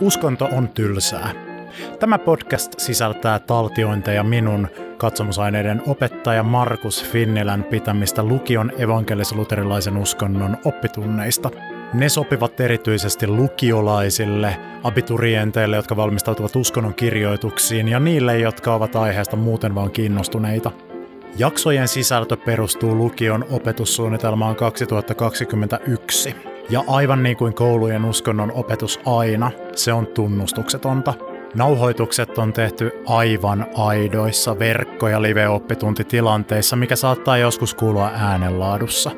Uskonto on tylsää. Tämä podcast sisältää taltiointeja minun katsomusaineiden opettaja Markus Finnilän pitämistä lukion evankelis-luterilaisen uskonnon oppitunneista. Ne sopivat erityisesti lukiolaisille, abiturienteille, jotka valmistautuvat uskonnon kirjoituksiin ja niille, jotka ovat aiheesta muuten vaan kiinnostuneita. Jaksojen sisältö perustuu lukion opetussuunnitelmaan 2021. Ja aivan niin kuin koulujen uskonnon opetus aina, se on tunnustuksetonta. Nauhoitukset on tehty aivan aidoissa verkko- ja live-oppituntitilanteissa, mikä saattaa joskus kuulua äänenlaadussa.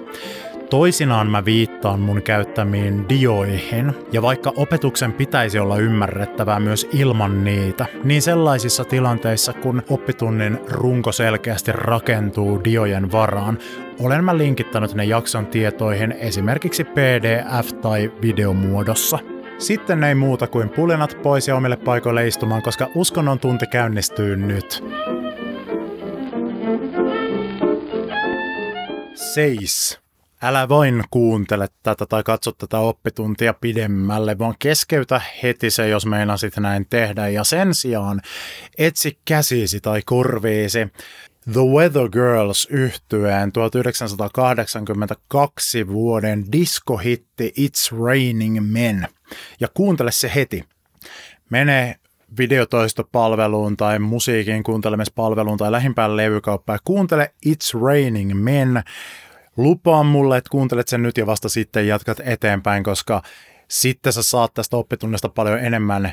Toisinaan mä viittaan mun käyttämiin dioihin, ja vaikka opetuksen pitäisi olla ymmärrettävää myös ilman niitä, niin sellaisissa tilanteissa, kun oppitunnin runko selkeästi rakentuu diojen varaan, olen mä linkittänyt ne jakson tietoihin esimerkiksi PDF- tai videomuodossa. Sitten ei muuta kuin pulinat pois ja omille paikoille istumaan, koska uskonnon tunti käynnistyy nyt. Seis. Älä vain kuuntele tätä tai katso tätä oppituntia pidemmälle, vaan keskeytä heti se, jos meinasit näin tehdä. Ja sen sijaan etsi käsisi tai korviisi The Weather Girls yhtyeen 1982 vuoden diskohitti It's Raining Men. Ja kuuntele se heti. Mene videotoistopalveluun tai musiikin kuuntelemispalveluun tai lähimpään levykauppaan ja kuuntele It's Raining Men lupaa mulle, että kuuntelet sen nyt ja vasta sitten jatkat eteenpäin, koska sitten sä saat tästä oppitunnista paljon enemmän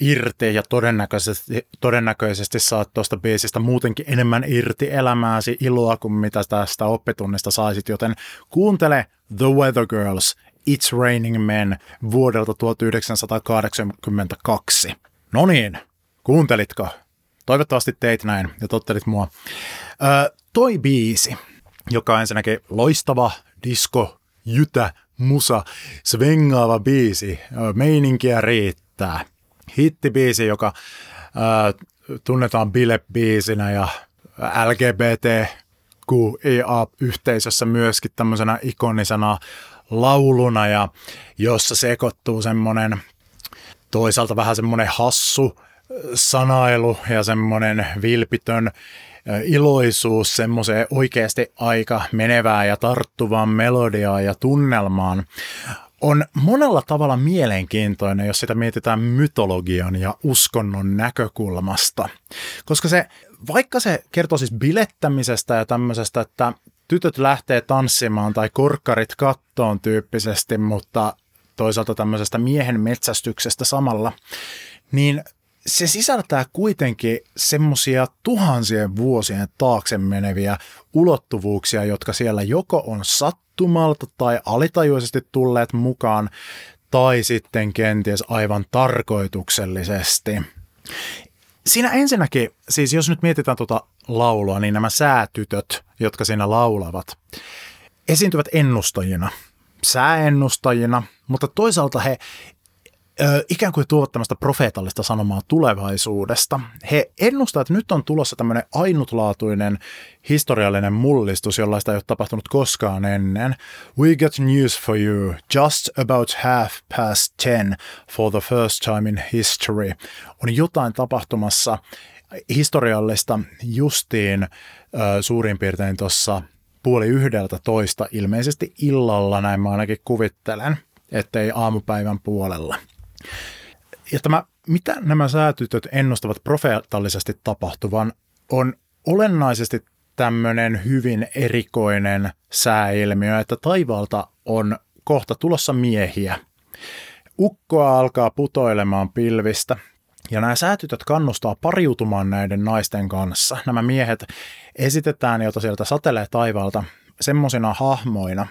irti ja todennäköisesti, todennäköisesti saat tuosta biisistä muutenkin enemmän irti elämääsi iloa kuin mitä tästä oppitunnista saisit, joten kuuntele The Weather Girls, It's Raining Men vuodelta 1982. No niin, kuuntelitko? Toivottavasti teit näin ja tottelit mua. Ö, toi biisi joka on ensinnäkin loistava disco, jytä, musa, svengaava biisi, meininkiä riittää. Hittibiisi, joka ää, tunnetaan bilebiisinä ja LGBT QIA-yhteisössä myöskin tämmöisenä ikonisena lauluna ja jossa sekoittuu semmoinen toisaalta vähän semmoinen hassu sanailu ja semmoinen vilpitön iloisuus semmoiseen oikeasti aika menevään ja tarttuvaan melodiaan ja tunnelmaan on monella tavalla mielenkiintoinen, jos sitä mietitään mytologian ja uskonnon näkökulmasta. Koska se, vaikka se kertoo siis bilettämisestä ja tämmöisestä, että tytöt lähtee tanssimaan tai korkkarit kattoon tyyppisesti, mutta toisaalta tämmöisestä miehen metsästyksestä samalla, niin se sisältää kuitenkin semmoisia tuhansien vuosien taakse meneviä ulottuvuuksia, jotka siellä joko on sattumalta tai alitajuisesti tulleet mukaan, tai sitten kenties aivan tarkoituksellisesti. Siinä ensinnäkin, siis jos nyt mietitään tuota laulua, niin nämä säätytöt, jotka siinä laulavat, esiintyvät ennustajina, sääennustajina, mutta toisaalta he ikään kuin tuovat tämmöistä profeetallista sanomaa tulevaisuudesta. He ennustavat, että nyt on tulossa tämmöinen ainutlaatuinen historiallinen mullistus, jollaista ei ole tapahtunut koskaan ennen. We got news for you. Just about half past ten for the first time in history. On jotain tapahtumassa historiallista justiin suurin piirtein tuossa puoli yhdeltä toista, ilmeisesti illalla, näin mä ainakin kuvittelen, ettei aamupäivän puolella. Ja tämä, mitä nämä säätytöt ennustavat profeetallisesti tapahtuvan, on olennaisesti tämmöinen hyvin erikoinen sääilmiö, että taivaalta on kohta tulossa miehiä. Ukkoa alkaa putoilemaan pilvistä, ja nämä säätytöt kannustaa pariutumaan näiden naisten kanssa. Nämä miehet esitetään, joita sieltä satelee taivaalta, semmoisina hahmoina,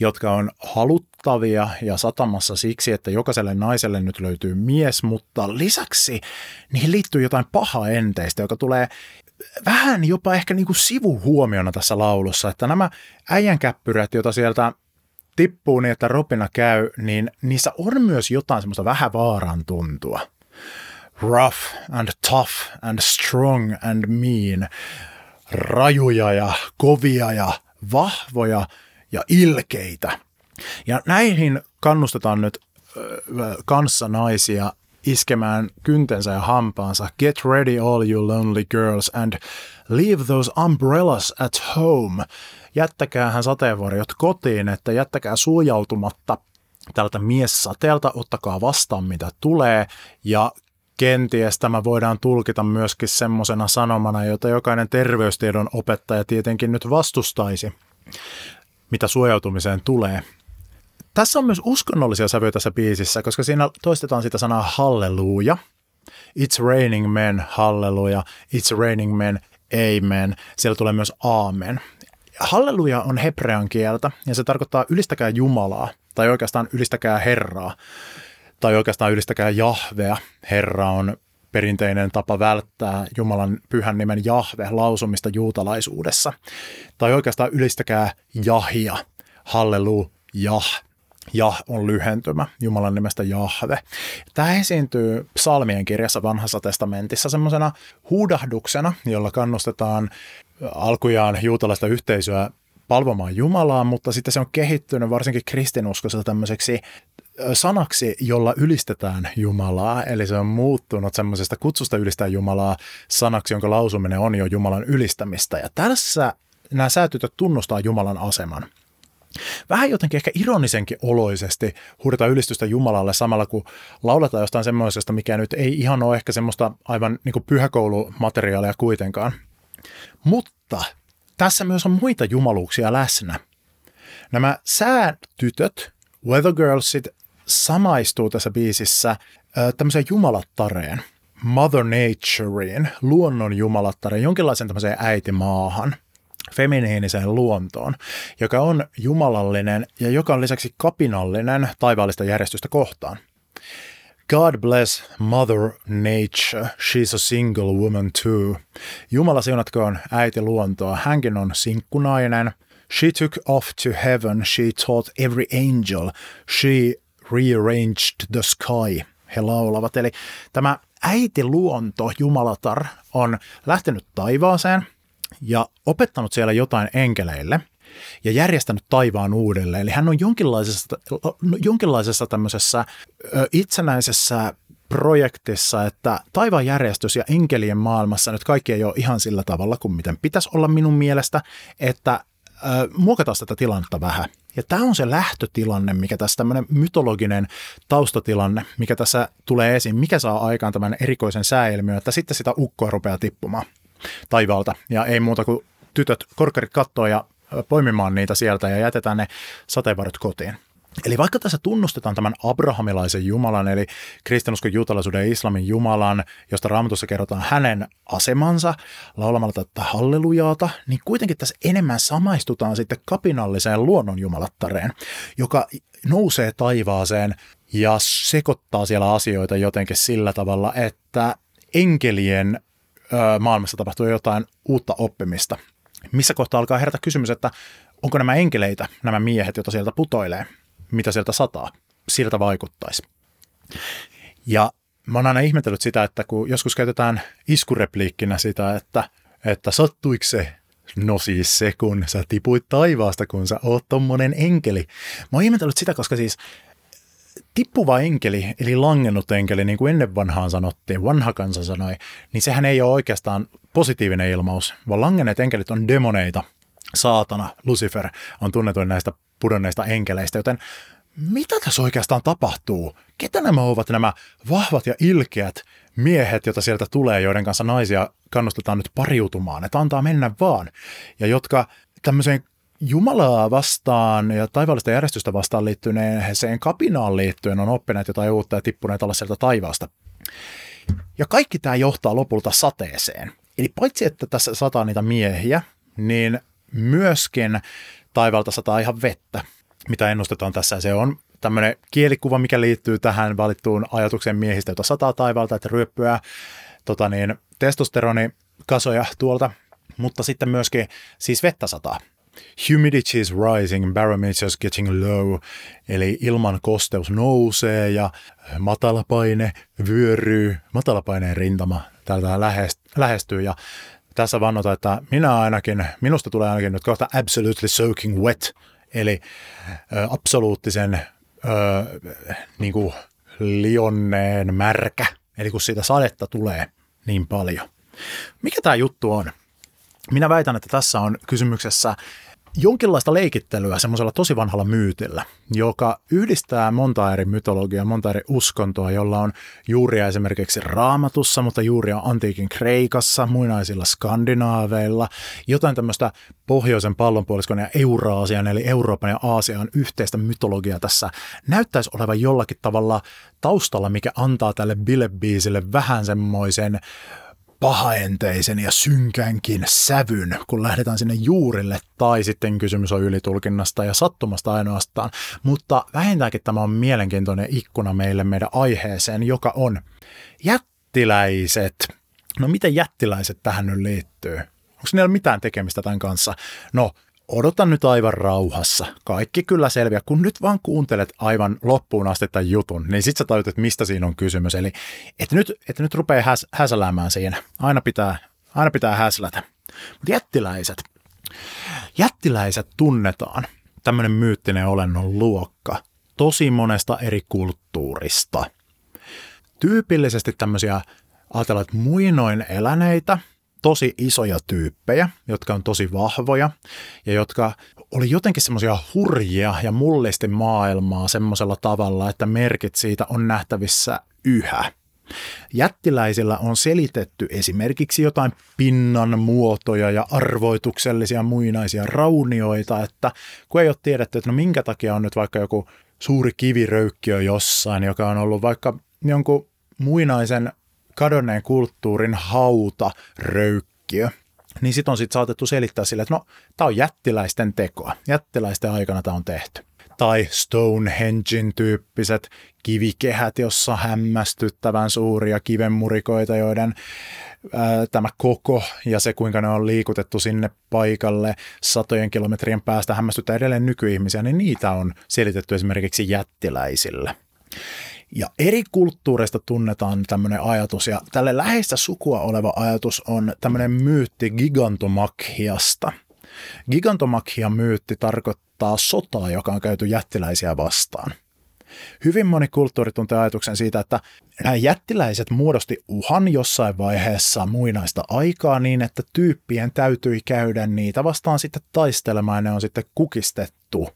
jotka on haluttavia ja satamassa siksi, että jokaiselle naiselle nyt löytyy mies, mutta lisäksi niihin liittyy jotain paha enteistä, joka tulee vähän jopa ehkä niin kuin sivuhuomiona tässä laulussa, että nämä äijänkäppyrät, joita sieltä tippuu niin, että ropina käy, niin niissä on myös jotain semmoista vähän vaaran tuntua. Rough and tough and strong and mean. Rajuja ja kovia ja vahvoja ja ilkeitä. Ja näihin kannustetaan nyt kanssa naisia iskemään kyntensä ja hampaansa. Get ready all you lonely girls and leave those umbrellas at home. Jättäkäähän sateenvarjot kotiin, että jättäkää suojautumatta tältä miessateelta, ottakaa vastaan mitä tulee ja kenties tämä voidaan tulkita myöskin semmoisena sanomana, jota jokainen terveystiedon opettaja tietenkin nyt vastustaisi, mitä suojautumiseen tulee. Tässä on myös uskonnollisia sävyjä tässä biisissä, koska siinä toistetaan sitä sanaa halleluja. It's raining men, halleluja. It's raining men, amen. Siellä tulee myös aamen. Halleluja on hebrean kieltä ja se tarkoittaa ylistäkää Jumalaa tai oikeastaan ylistäkää Herraa tai oikeastaan ylistäkää Jahvea. Herra on perinteinen tapa välttää Jumalan pyhän nimen Jahve lausumista juutalaisuudessa. Tai oikeastaan ylistäkää Jahia, hallelu, Jah. Jah on lyhentymä Jumalan nimestä Jahve. Tämä esiintyy psalmien kirjassa vanhassa testamentissa semmoisena huudahduksena, jolla kannustetaan alkujaan juutalaista yhteisöä palvomaan Jumalaa, mutta sitten se on kehittynyt varsinkin kristinuskossa tämmöiseksi sanaksi, jolla ylistetään Jumalaa, eli se on muuttunut semmoisesta kutsusta ylistää Jumalaa sanaksi, jonka lausuminen on jo Jumalan ylistämistä. Ja tässä nämä säätytöt tunnustaa Jumalan aseman. Vähän jotenkin ehkä ironisenkin oloisesti huudetaan ylistystä Jumalalle samalla, kun lauletaan jostain semmoisesta, mikä nyt ei ihan ole ehkä semmoista aivan niin pyhäkoulumateriaalia kuitenkaan. Mutta tässä myös on muita jumaluuksia läsnä. Nämä säätytöt, Weather Girlsit, samaistuu tässä biisissä tämmöiseen jumalattareen, Mother Natureen, luonnon jumalattareen, jonkinlaisen tämmöiseen äitimaahan, feminiiniseen luontoon, joka on jumalallinen ja joka on lisäksi kapinallinen taivaallista järjestystä kohtaan. God bless Mother Nature, she's a single woman too. Jumala siunatkoon äiti luontoa, hänkin on sinkkunainen. She took off to heaven, she taught every angel, she rearranged the sky, he laulavat. Eli tämä äiti luonto, Jumalatar, on lähtenyt taivaaseen ja opettanut siellä jotain enkeleille – ja järjestänyt taivaan uudelleen. Eli hän on jonkinlaisessa, jonkinlaisessa tämmöisessä itsenäisessä projektissa, että taivaan järjestys ja enkelien maailmassa nyt kaikki ei ole ihan sillä tavalla kuin miten pitäisi olla minun mielestä, että muokataan tätä tilannetta vähän. Ja tämä on se lähtötilanne, mikä tässä tämmöinen mytologinen taustatilanne, mikä tässä tulee esiin, mikä saa aikaan tämän erikoisen sääilmiön, että sitten sitä ukkoa rupeaa tippumaan taivaalta. Ja ei muuta kuin tytöt korkkarit kattoo ja poimimaan niitä sieltä ja jätetään ne sateenvarjot kotiin. Eli vaikka tässä tunnustetaan tämän abrahamilaisen Jumalan, eli kristinuskon, juutalaisuuden ja islamin Jumalan, josta raamatussa kerrotaan hänen asemansa laulamalla tätä hallelujaata, niin kuitenkin tässä enemmän samaistutaan sitten kapinalliseen luonnon jumalattareen, joka nousee taivaaseen ja sekoittaa siellä asioita jotenkin sillä tavalla, että enkelien maailmassa tapahtuu jotain uutta oppimista – missä kohtaa alkaa herätä kysymys, että onko nämä enkeleitä, nämä miehet, joita sieltä putoilee, mitä sieltä sataa, siltä vaikuttaisi. Ja mä oon aina ihmetellyt sitä, että kun joskus käytetään iskurepliikkinä sitä, että, että sattuiko se No siis se, kun sä tipuit taivaasta, kun sä oot tommonen enkeli. Mä oon ihmetellyt sitä, koska siis tippuva enkeli, eli langennut enkeli, niin kuin ennen vanhaan sanottiin, vanha kansa sanoi, niin sehän ei ole oikeastaan positiivinen ilmaus, vaan langenneet enkelit on demoneita. Saatana, Lucifer on tunnetuin näistä pudonneista enkeleistä, joten mitä tässä oikeastaan tapahtuu? Ketä nämä ovat nämä vahvat ja ilkeät miehet, joita sieltä tulee, joiden kanssa naisia kannustetaan nyt pariutumaan, että antaa mennä vaan, ja jotka tämmöiseen Jumalaa vastaan ja taivaallista järjestystä vastaan liittyneeseen kapinaan liittyen on oppineet jotain uutta ja tippuneet alas sieltä taivaasta. Ja kaikki tämä johtaa lopulta sateeseen. Eli paitsi, että tässä sataa niitä miehiä, niin myöskin taivaalta sataa ihan vettä, mitä ennustetaan tässä. Se on tämmöinen kielikuva, mikä liittyy tähän valittuun ajatukseen miehistä, jota sataa taivaalta, että ryöppyä tota niin, testosteronikasoja tuolta, mutta sitten myöskin siis vettä sataa. Humidity is rising, barometer is getting low, eli ilman kosteus nousee ja matalapaine vyöryy, matalapaineen rintama täältä lähestyy ja tässä vannotaan, että minä ainakin, minusta tulee ainakin nyt kohta absolutely soaking wet, eli absoluuttisen öö, niin kuin lionneen märkä, eli kun siitä sadetta tulee niin paljon. Mikä tämä juttu on? Minä väitän, että tässä on kysymyksessä jonkinlaista leikittelyä semmoisella tosi vanhalla myytillä, joka yhdistää monta eri mytologiaa, monta eri uskontoa, jolla on juuria esimerkiksi raamatussa, mutta juuria antiikin Kreikassa, muinaisilla skandinaaveilla, jotain tämmöistä pohjoisen pallonpuoliskon ja Euraasian, eli Euroopan ja Aasian yhteistä mytologiaa tässä näyttäisi olevan jollakin tavalla taustalla, mikä antaa tälle Bille vähän semmoisen pahaenteisen ja synkänkin sävyn, kun lähdetään sinne juurille, tai sitten kysymys on ylitulkinnasta ja sattumasta ainoastaan. Mutta vähintäänkin tämä on mielenkiintoinen ikkuna meille meidän aiheeseen, joka on jättiläiset. No miten jättiläiset tähän nyt liittyy? Onko niillä mitään tekemistä tämän kanssa? No, odota nyt aivan rauhassa. Kaikki kyllä selviä. Kun nyt vaan kuuntelet aivan loppuun asti tämän jutun, niin sit sä tajut, että mistä siinä on kysymys. Eli et nyt, et nyt rupee häs, häsäläämään siinä. Aina pitää, aina pitää häslätä. Mutta jättiläiset. Jättiläiset tunnetaan. Tämmöinen myyttinen olennon luokka. Tosi monesta eri kulttuurista. Tyypillisesti tämmöisiä ajatellaan, että muinoin eläneitä – tosi isoja tyyppejä, jotka on tosi vahvoja ja jotka oli jotenkin semmoisia hurjia ja mullisti maailmaa semmoisella tavalla, että merkit siitä on nähtävissä yhä. Jättiläisillä on selitetty esimerkiksi jotain pinnan muotoja ja arvoituksellisia muinaisia raunioita, että kun ei ole tiedetty, että no minkä takia on nyt vaikka joku suuri kiviröykkiö jossain, joka on ollut vaikka jonkun muinaisen kadonneen kulttuurin hauta, röykkiö, niin sitten on sitten saatettu selittää sille, että no, tämä on jättiläisten tekoa. Jättiläisten aikana tämä on tehty. Tai Stonehengen tyyppiset kivikehät, jossa hämmästyttävän suuria kivenmurikoita, joiden ää, tämä koko ja se, kuinka ne on liikutettu sinne paikalle satojen kilometrien päästä hämmästyttää edelleen nykyihmisiä, niin niitä on selitetty esimerkiksi jättiläisille. Ja eri kulttuureista tunnetaan tämmöinen ajatus, ja tälle läheistä sukua oleva ajatus on tämmöinen myytti gigantomakhiasta. Gigantomakhian myytti tarkoittaa sotaa, joka on käyty jättiläisiä vastaan. Hyvin moni kulttuuri tuntee ajatuksen siitä, että nämä jättiläiset muodosti uhan jossain vaiheessa muinaista aikaa niin, että tyyppien täytyi käydä niitä vastaan sitten taistelemaan ja ne on sitten kukistettu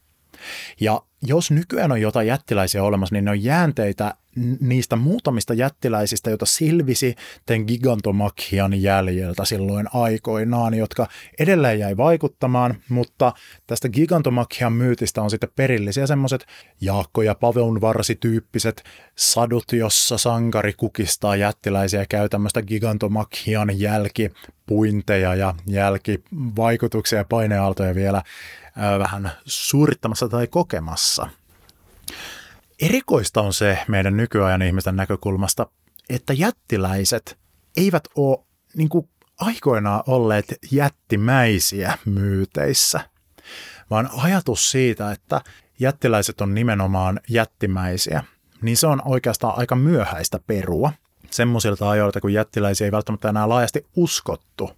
ja jos nykyään on jotain jättiläisiä olemassa, niin ne on jäänteitä niistä muutamista jättiläisistä, joita silvisi tämän gigantomakhian jäljeltä silloin aikoinaan, jotka edelleen jäi vaikuttamaan, mutta tästä gigantomakhian myytistä on sitten perillisiä semmoiset Jaakko ja Pavon varsityyppiset sadut, jossa sankari kukistaa jättiläisiä ja käy tämmöistä gigantomakhian jälkipuinteja ja jälkivaikutuksia ja paineaaltoja vielä vähän suorittamassa tai kokemassa. Erikoista on se meidän nykyajan ihmisten näkökulmasta, että jättiläiset eivät ole niin kuin aikoinaan olleet jättimäisiä myyteissä, vaan ajatus siitä, että jättiläiset on nimenomaan jättimäisiä, niin se on oikeastaan aika myöhäistä perua semmoisilta ajoilta, kun jättiläisiä ei välttämättä enää laajasti uskottu,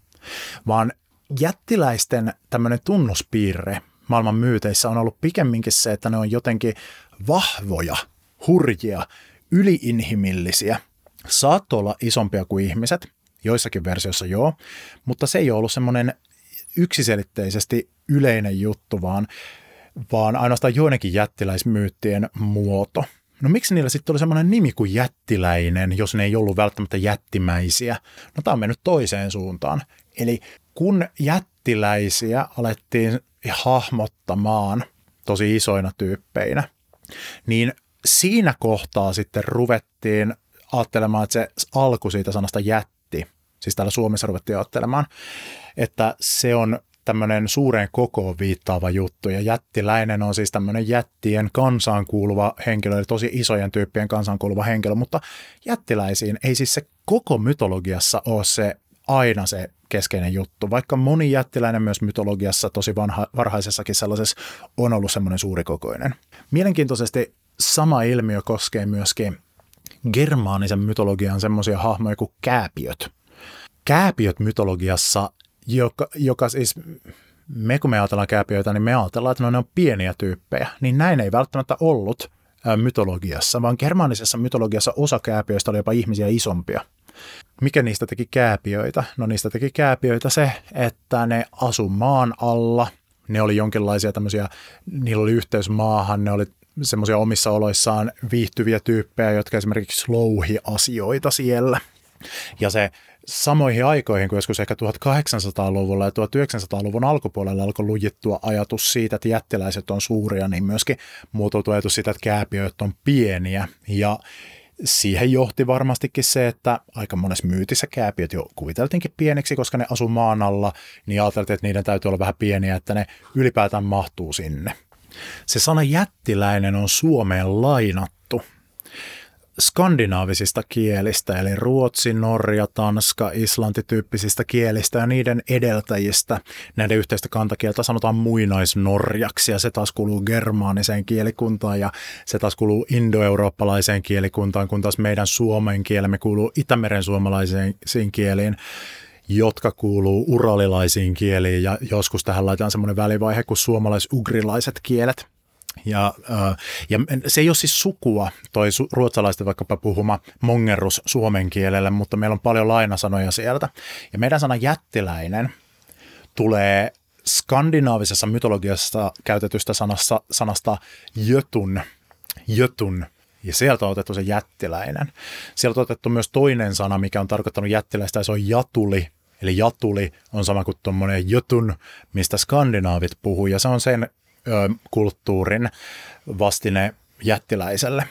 vaan jättiläisten tämmöinen tunnuspiirre maailman myyteissä on ollut pikemminkin se, että ne on jotenkin vahvoja, hurjia, yliinhimillisiä. Saattoi olla isompia kuin ihmiset, joissakin versioissa joo, mutta se ei ole ollut semmoinen yksiselitteisesti yleinen juttu, vaan, vaan ainoastaan joidenkin jättiläismyyttien muoto. No miksi niillä sitten oli semmoinen nimi kuin jättiläinen, jos ne ei ollut välttämättä jättimäisiä? No tämä on mennyt toiseen suuntaan. Eli kun jättiläisiä alettiin hahmottamaan tosi isoina tyyppeinä, niin siinä kohtaa sitten ruvettiin ajattelemaan, että se alku siitä sanasta jätti, siis täällä Suomessa ruvettiin ajattelemaan, että se on tämmöinen suureen kokoon viittaava juttu, ja jättiläinen on siis tämmöinen jättien kansaan kuuluva henkilö, eli tosi isojen tyyppien kansaan kuuluva henkilö, mutta jättiläisiin ei siis se koko mytologiassa ole se aina se keskeinen juttu. Vaikka moni jättiläinen myös mytologiassa tosi vanha, varhaisessakin sellaisessa on ollut semmoinen suurikokoinen. Mielenkiintoisesti sama ilmiö koskee myöskin germaanisen mytologian semmoisia hahmoja kuin kääpiöt. Kääpiöt mytologiassa, joka, joka siis me kun me ajatellaan kääpiöitä, niin me ajatellaan, että no ne on pieniä tyyppejä, niin näin ei välttämättä ollut mytologiassa, vaan germaanisessa mytologiassa osa kääpiöistä oli jopa ihmisiä isompia. Mikä niistä teki kääpiöitä? No niistä teki kääpiöitä se, että ne asu maan alla. Ne oli jonkinlaisia tämmöisiä, niillä oli yhteys maahan, ne oli semmoisia omissa oloissaan viihtyviä tyyppejä, jotka esimerkiksi louhi asioita siellä. Ja se samoihin aikoihin, kun joskus ehkä 1800-luvulla ja 1900-luvun alkupuolella alkoi lujittua ajatus siitä, että jättiläiset on suuria, niin myöskin muotoutui ajatus siitä, että kääpiöt on pieniä. Ja siihen johti varmastikin se, että aika monessa myytissä kääpiöt jo kuviteltiinkin pieneksi, koska ne asu maan alla, niin ajateltiin, että niiden täytyy olla vähän pieniä, että ne ylipäätään mahtuu sinne. Se sana jättiläinen on Suomeen lainattu skandinaavisista kielistä, eli ruotsi, norja, tanska, islanti tyyppisistä kielistä ja niiden edeltäjistä. Näiden yhteistä kantakieltä sanotaan muinaisnorjaksi ja se taas kuuluu germaaniseen kielikuntaan ja se taas kuuluu indoeurooppalaiseen kielikuntaan, kun taas meidän suomen kielemme kuuluu itämeren suomalaisiin kieliin jotka kuuluu uralilaisiin kieliin ja joskus tähän laitetaan semmoinen välivaihe kuin suomalais-ugrilaiset kielet. Ja, ja se ei ole siis sukua, toi ruotsalaisten vaikkapa puhuma mongerus suomen kielelle, mutta meillä on paljon lainasanoja sieltä. Ja meidän sana jättiläinen tulee skandinaavisessa mytologiassa käytetystä sanasta, sanasta jötun, jötun, ja sieltä on otettu se jättiläinen. Sieltä on otettu myös toinen sana, mikä on tarkoittanut jättiläistä, ja se on jatuli. Eli jatuli on sama kuin tuommoinen jötun, mistä skandinaavit puhuu, ja se on sen kulttuurin vastine jättiläiselle.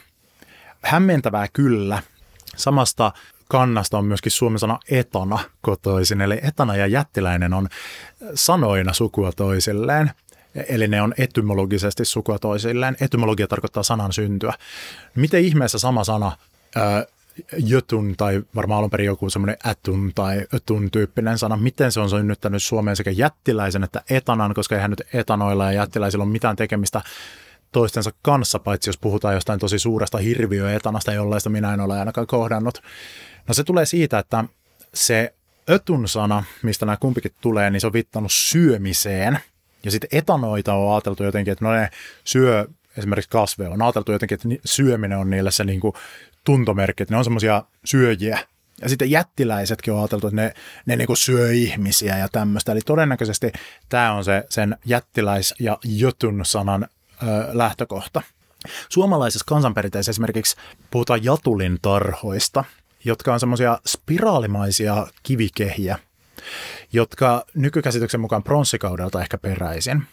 Hämmentävää kyllä. Samasta kannasta on myöskin suomen sana etana kotoisin, eli etana ja jättiläinen on sanoina sukua toisilleen. Eli ne on etymologisesti sukua toisilleen. Etymologia tarkoittaa sanan syntyä. Miten ihmeessä sama sana jötun tai varmaan alun perin joku semmoinen ätun tai ötun tyyppinen sana, miten se on synnyttänyt Suomeen sekä jättiläisen että etanan, koska eihän nyt etanoilla ja jättiläisillä ole mitään tekemistä toistensa kanssa, paitsi jos puhutaan jostain tosi suuresta hirviöetanasta, jollaista minä en ole ainakaan kohdannut. No se tulee siitä, että se ötun sana, mistä nämä kumpikin tulee, niin se on viittanut syömiseen. Ja sitten etanoita on ajateltu jotenkin, että no ne syö esimerkiksi kasveja. On ajateltu jotenkin, että syöminen on niille se niin kuin tuntomerkki, että ne on semmoisia syöjiä. Ja sitten jättiläisetkin on ajateltu, että ne, ne niin syö ihmisiä ja tämmöistä. Eli todennäköisesti tämä on se sen jättiläis- ja jötun sanan ö, lähtökohta. Suomalaisessa kansanperinteessä esimerkiksi puhutaan jatulin tarhoista, jotka on semmoisia spiraalimaisia kivikehiä, jotka nykykäsityksen mukaan pronssikaudelta ehkä peräisin.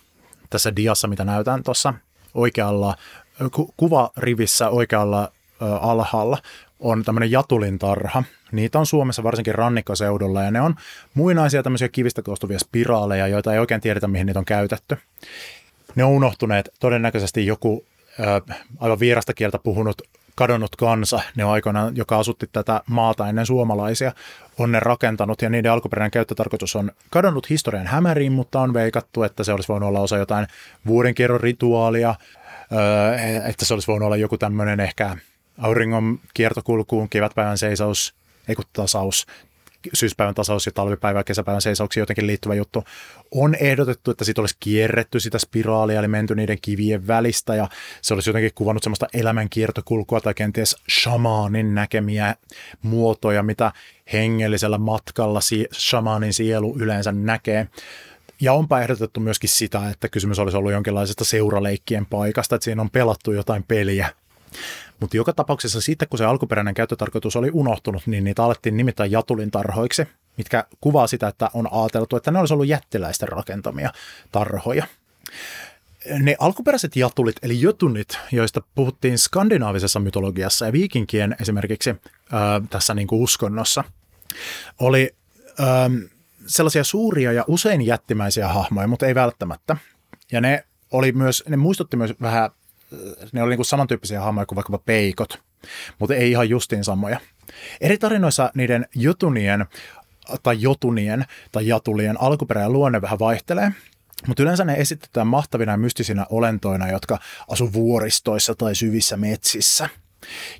Tässä diassa, mitä näytän tuossa oikealla ku- kuvarivissä oikealla alhaalla on tämmöinen jatulintarha. Niitä on Suomessa varsinkin rannikkoseudulla ja ne on muinaisia tämmöisiä kivistä koostuvia spiraaleja, joita ei oikein tiedetä, mihin niitä on käytetty. Ne on unohtuneet todennäköisesti joku ö, aivan vierasta kieltä puhunut kadonnut kansa, ne on aikoinaan, joka asutti tätä maata ennen suomalaisia, on ne rakentanut ja niiden alkuperäinen käyttötarkoitus on kadonnut historian hämäriin, mutta on veikattu, että se olisi voinut olla osa jotain vuodenkierron rituaalia, että se olisi voinut olla joku tämmöinen ehkä auringon kiertokulkuun, kevätpäivän seisaus, ei kun tasaus, syyspäivän tasaus ja talvipäivän ja kesäpäivän seisauksiin jotenkin liittyvä juttu. On ehdotettu, että siitä olisi kierretty sitä spiraalia, eli menty niiden kivien välistä, ja se olisi jotenkin kuvannut semmoista elämän kiertokulkua tai kenties shamaanin näkemiä muotoja, mitä hengellisellä matkalla shamaanin sielu yleensä näkee. Ja onpa ehdotettu myöskin sitä, että kysymys olisi ollut jonkinlaisesta seuraleikkien paikasta, että siinä on pelattu jotain peliä mutta joka tapauksessa sitten, kun se alkuperäinen käyttötarkoitus oli unohtunut, niin niitä alettiin nimittäin jatulin tarhoiksi, mitkä kuvaa sitä, että on ajateltu, että ne olisi ollut jättiläisten rakentamia tarhoja. Ne alkuperäiset jatulit, eli jotunit, joista puhuttiin skandinaavisessa mytologiassa ja viikinkien esimerkiksi ää, tässä niin kuin uskonnossa, oli ää, sellaisia suuria ja usein jättimäisiä hahmoja, mutta ei välttämättä. Ja ne oli myös, ne muistutti myös vähän ne oli niin kuin samantyyppisiä hahmoja kuin vaikkapa peikot, mutta ei ihan justiin samoja. Eri tarinoissa niiden jutunien tai jotunien tai jatulien alkuperä ja luonne vähän vaihtelee, mutta yleensä ne esitetään mahtavina ja mystisinä olentoina, jotka asu vuoristoissa tai syvissä metsissä.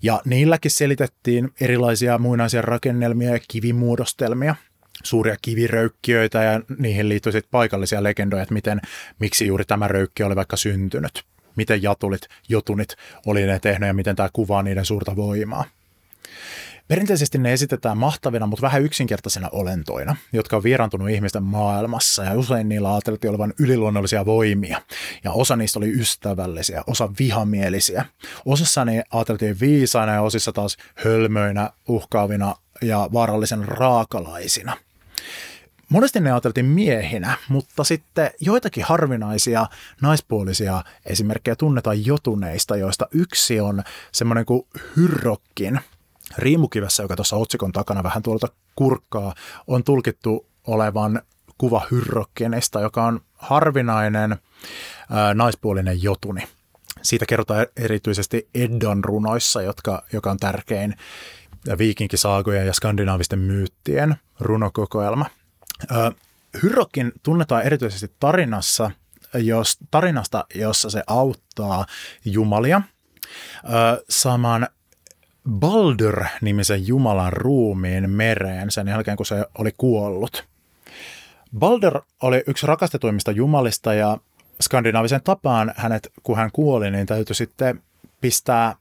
Ja niilläkin selitettiin erilaisia muinaisia rakennelmia ja kivimuodostelmia, suuria kiviröykkiöitä ja niihin sitten paikallisia legendoja, että miten, miksi juuri tämä röykki oli vaikka syntynyt miten jatulit, jotunit oli ne tehnyt ja miten tämä kuvaa niiden suurta voimaa. Perinteisesti ne esitetään mahtavina, mutta vähän yksinkertaisina olentoina, jotka on vieraantunut ihmisten maailmassa ja usein niillä ajateltiin olevan yliluonnollisia voimia. Ja osa niistä oli ystävällisiä, osa vihamielisiä. Osassa ne ajateltiin viisaina ja osissa taas hölmöinä, uhkaavina ja vaarallisen raakalaisina. Monesti ne ajateltiin miehinä, mutta sitten joitakin harvinaisia naispuolisia esimerkkejä tunnetaan jotuneista, joista yksi on semmoinen kuin hyrrokkin – Riimukivessä, joka tuossa otsikon takana vähän tuolta kurkkaa, on tulkittu olevan kuva hyrrokkenesta, joka on harvinainen ää, naispuolinen jotuni. Siitä kerrotaan erityisesti Eddon runoissa, jotka, joka on tärkein viikinkisaagojen ja skandinaavisten myyttien runokokoelma. Ää, Hyrrokkin tunnetaan erityisesti tarinassa, jos, tarinasta, jossa se auttaa jumalia saamaan Baldur-nimisen jumalan ruumiin mereen sen jälkeen, kun se oli kuollut. Baldur oli yksi rakastetuimmista jumalista ja skandinaavisen tapaan hänet, kun hän kuoli, niin täytyy sitten pistää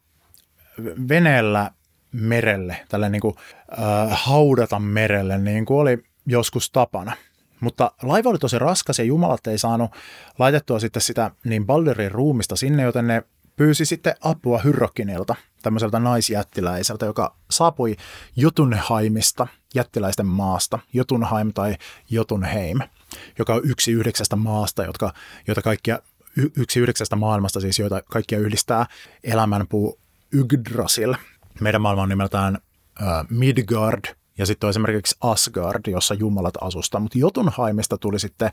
veneellä merelle, tälle niin kuin, äh, haudata merelle, niin kuin oli joskus tapana. Mutta laiva oli tosi raskas ja jumalat ei saanut laitettua sitten sitä niin Balderin ruumista sinne, joten ne pyysi sitten apua Hyrrokinilta, tämmöiseltä naisjättiläiseltä, joka saapui Jotunheimista, jättiläisten maasta, Jotunheim tai Jotunheim, joka on yksi yhdeksästä maasta, jotka, joita kaikkia, yksi yhdeksästä maailmasta siis, joita kaikkia yhdistää elämänpuu Yggdrasil. Meidän maailma on nimeltään Midgard, ja sitten on esimerkiksi Asgard, jossa jumalat asusta, mutta Jotunheimista tuli sitten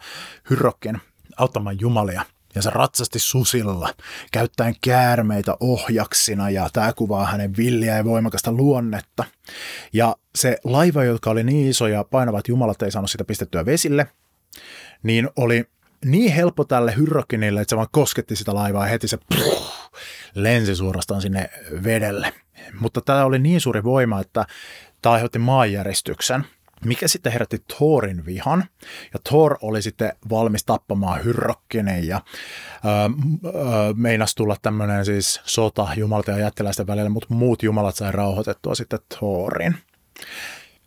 Hyrrokin auttamaan jumalia ja se ratsasti susilla, käyttäen käärmeitä ohjaksina ja tämä kuvaa hänen villiä ja voimakasta luonnetta. Ja se laiva, joka oli niin iso ja painavat jumalat ei saanut sitä pistettyä vesille, niin oli niin helppo tälle hyrrokinille, että se vaan kosketti sitä laivaa ja heti se puh, lensi suorastaan sinne vedelle. Mutta tämä oli niin suuri voima, että tämä aiheutti maanjäristyksen mikä sitten herätti Thorin vihan. Ja Thor oli sitten valmis tappamaan Hyrrokkinen ja öö, öö, meinas tulla tämmöinen siis sota jumalta ja jättiläisten välillä, mutta muut jumalat sai rauhoitettua sitten Thorin.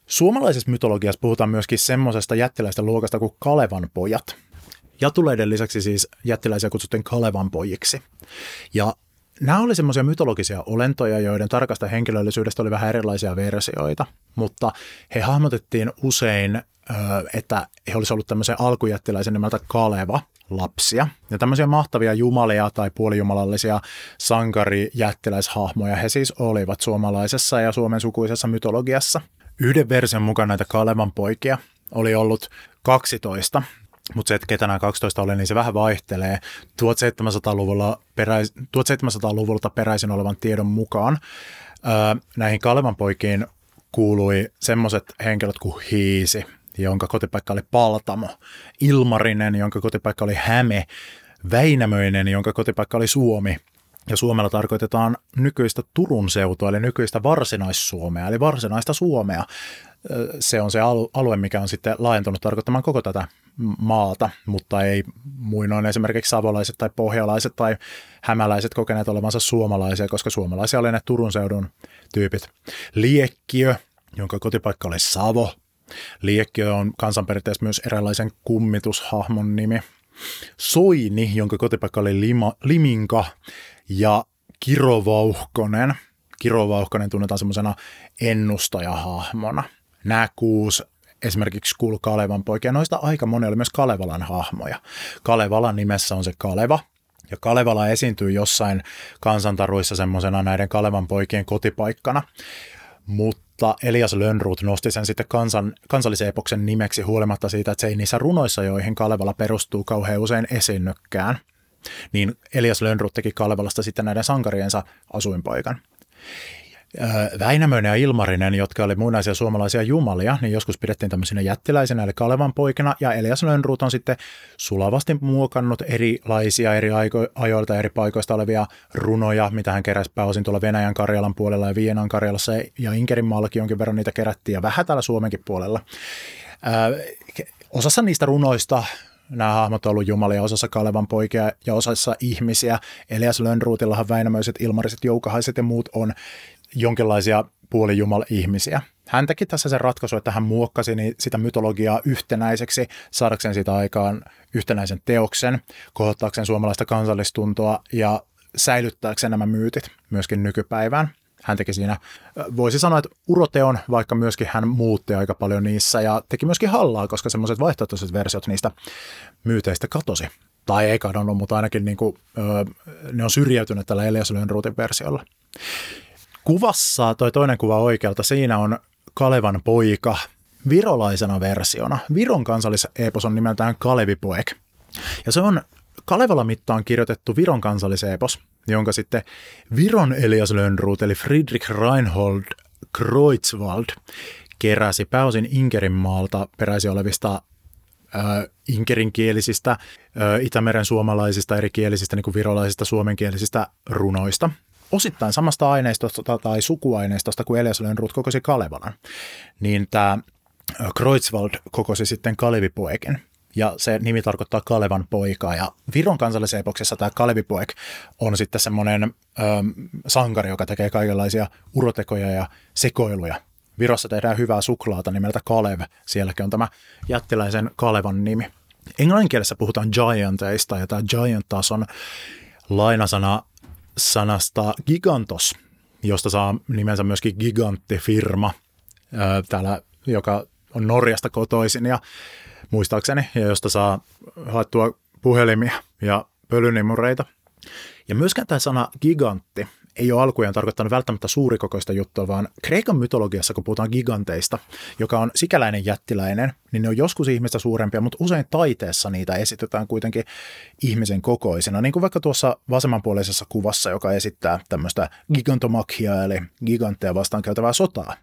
Suomalaisessa mytologiassa puhutaan myöskin semmoisesta jättiläisten luokasta kuin Kalevan pojat. Jatuleiden lisäksi siis jättiläisiä kutsuttiin Kalevan pojiksi. Ja Nämä oli semmoisia mytologisia olentoja, joiden tarkasta henkilöllisyydestä oli vähän erilaisia versioita, mutta he hahmotettiin usein, että he olisivat ollut tämmöisen alkujättiläisen nimeltä Kaleva, lapsia. Ja tämmöisiä mahtavia jumalia tai puolijumalallisia sankarijättiläishahmoja he siis olivat suomalaisessa ja suomen sukuisessa mytologiassa. Yhden version mukaan näitä Kalevan poikia oli ollut 12, mutta se, että ketä nämä 12 oli, niin se vähän vaihtelee. 1700-luvulla peräis, 1700-luvulta peräisin olevan tiedon mukaan näihin Kalevan poikiin kuului semmoiset henkilöt kuin Hiisi, jonka kotipaikka oli Paltamo, Ilmarinen, jonka kotipaikka oli Häme, Väinämöinen, jonka kotipaikka oli Suomi, ja Suomella tarkoitetaan nykyistä Turun seutua, eli nykyistä varsinais-Suomea, eli varsinaista Suomea. Se on se alue, mikä on sitten laajentunut tarkoittamaan koko tätä maata, mutta ei muinoin esimerkiksi savolaiset tai pohjalaiset tai hämäläiset kokeneet olevansa suomalaisia, koska suomalaisia oli ne Turun seudun tyypit. Liekkiö, jonka kotipaikka oli Savo. Liekkiö on kansanperinteessä myös eräänlaisen kummitushahmon nimi. Soini, jonka kotipaikka oli Lima, Liminka ja Kirovauhkonen. Kirovauhkonen tunnetaan semmoisena ennustajahahmona. Nämä kuusi esimerkiksi kuulu Kalevan poikia. Noista aika moni oli myös Kalevalan hahmoja. Kalevalan nimessä on se Kaleva, ja Kalevala esiintyy jossain kansantaruissa semmoisena näiden Kalevan poikien kotipaikkana. Mutta Elias Lönnruut nosti sen sitten kansan, kansallisen epoksen nimeksi huolimatta siitä, että se ei niissä runoissa, joihin Kalevala perustuu, kauhean usein esiinnykään. Niin Elias Lönnruut teki Kalevalasta sitten näiden sankariensa asuinpaikan. Väinämöinen ja Ilmarinen, jotka oli muinaisia suomalaisia jumalia, niin joskus pidettiin tämmöisinä jättiläisenä, eli Kalevan poikina, ja Elias Lönnruut on sitten sulavasti muokannut erilaisia eri ajoilta eri paikoista olevia runoja, mitä hän keräsi pääosin tuolla Venäjän Karjalan puolella ja Vienan Karjalassa, ja Inkerinmaallakin jonkin verran niitä kerättiin, ja vähän täällä Suomenkin puolella. Ö, osassa niistä runoista Nämä hahmot on ollut jumalia osassa Kalevan poikia ja osassa ihmisiä. Elias Lönnruutillahan Väinämöiset, Ilmariset, Joukahaiset ja muut on jonkinlaisia puolijumal-ihmisiä. Hän teki tässä sen ratkaisu, että hän muokkasi sitä mytologiaa yhtenäiseksi, saadakseen sitä aikaan yhtenäisen teoksen, kohottaakseen suomalaista kansallistuntoa ja säilyttääkseen nämä myytit myöskin nykypäivään. Hän teki siinä, voisi sanoa, että uroteon, vaikka myöskin hän muutti aika paljon niissä ja teki myöskin hallaa, koska semmoiset vaihtoehtoiset versiot niistä myyteistä katosi. Tai ei kadonnut, mutta ainakin niin kuin, ne on syrjäytyneet tällä Elias Lönnruutin versiolla. Kuvassa, toi toinen kuva oikealta, siinä on Kalevan poika virolaisena versiona. Viron kansallisepos on nimeltään Kalevipoek. Ja se on Kalevala mittaan kirjoitettu Viron kansallisepos, jonka sitten Viron Elias Lönnruut eli Friedrich Reinhold Kreutzwald keräsi pääosin Inkerinmaalta peräisin olevista äh, inkerinkielisistä, äh, Itämeren suomalaisista erikielisistä, niin kuin virolaisista suomenkielisistä runoista osittain samasta aineistosta tai sukuaineistosta kuin Elias Lönnruut kokosi Kalevalan, niin tämä Kreutzwald kokosi sitten Kalevipoeken. Ja se nimi tarkoittaa Kalevan poikaa. Ja Viron kansallisessa epoksessa tämä Kalevipoek on sitten semmoinen ö, sankari, joka tekee kaikenlaisia urotekoja ja sekoiluja. Virossa tehdään hyvää suklaata nimeltä Kalev. Sielläkin on tämä jättiläisen Kalevan nimi. Englanninkielessä puhutaan gianteista ja tämä giant taas on lainasana sanasta gigantos, josta saa nimensä myöskin giganttifirma, täällä, joka on Norjasta kotoisin ja muistaakseni, ja josta saa haettua puhelimia ja pölynimureita. Ja myöskään tämä sana gigantti ei ole alkujaan tarkoittanut välttämättä suurikokoista juttua, vaan Kreikan mytologiassa, kun puhutaan giganteista, joka on sikäläinen jättiläinen, niin ne on joskus ihmistä suurempia, mutta usein taiteessa niitä esitetään kuitenkin ihmisen kokoisina, niin kuin vaikka tuossa vasemmanpuoleisessa kuvassa, joka esittää tämmöistä gigantomakia, eli gigantteja vastaan käytävää sotaa.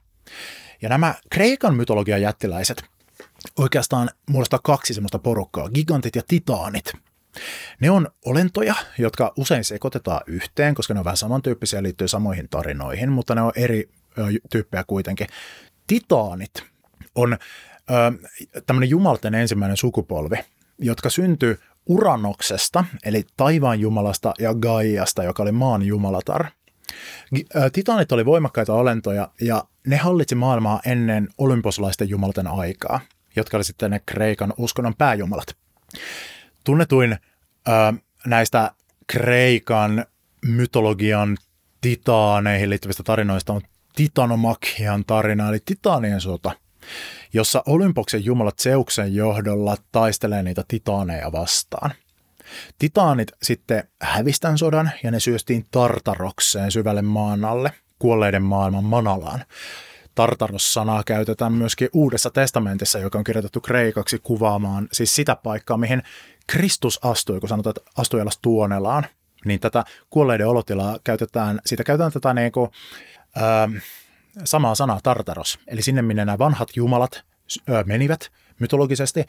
Ja nämä Kreikan mytologian jättiläiset oikeastaan muodostaa kaksi semmoista porukkaa, gigantit ja titaanit – ne on olentoja, jotka usein sekoitetaan yhteen, koska ne on vähän samantyyppisiä ja liittyy samoihin tarinoihin, mutta ne on eri tyyppejä kuitenkin. Titaanit on tämmöinen jumalten ensimmäinen sukupolvi, jotka syntyy Uranoksesta, eli taivaan jumalasta ja Gaiasta, joka oli maan jumalatar. Titaanit oli voimakkaita olentoja ja ne hallitsi maailmaa ennen olymposlaisten jumalten aikaa, jotka oli sitten ne Kreikan uskonnon pääjumalat tunnetuin ö, näistä Kreikan mytologian titaaneihin liittyvistä tarinoista on Titanomakian tarina, eli Titanien sota, jossa Olympoksen jumalat Zeuksen johdolla taistelee niitä titaaneja vastaan. Titaanit sitten hävistän sodan ja ne syöstiin Tartarokseen syvälle maan alle, kuolleiden maailman Manalaan. Tartaros-sanaa käytetään myöskin Uudessa testamentissa, joka on kirjoitettu kreikaksi kuvaamaan siis sitä paikkaa, mihin Kristus astui, kun sanotaan, että astui alas tuonelaan, niin tätä kuolleiden olotilaa käytetään, siitä käytetään tätä niin kuin, ö, samaa sanaa Tartaros. Eli sinne, minne nämä vanhat jumalat menivät mytologisesti,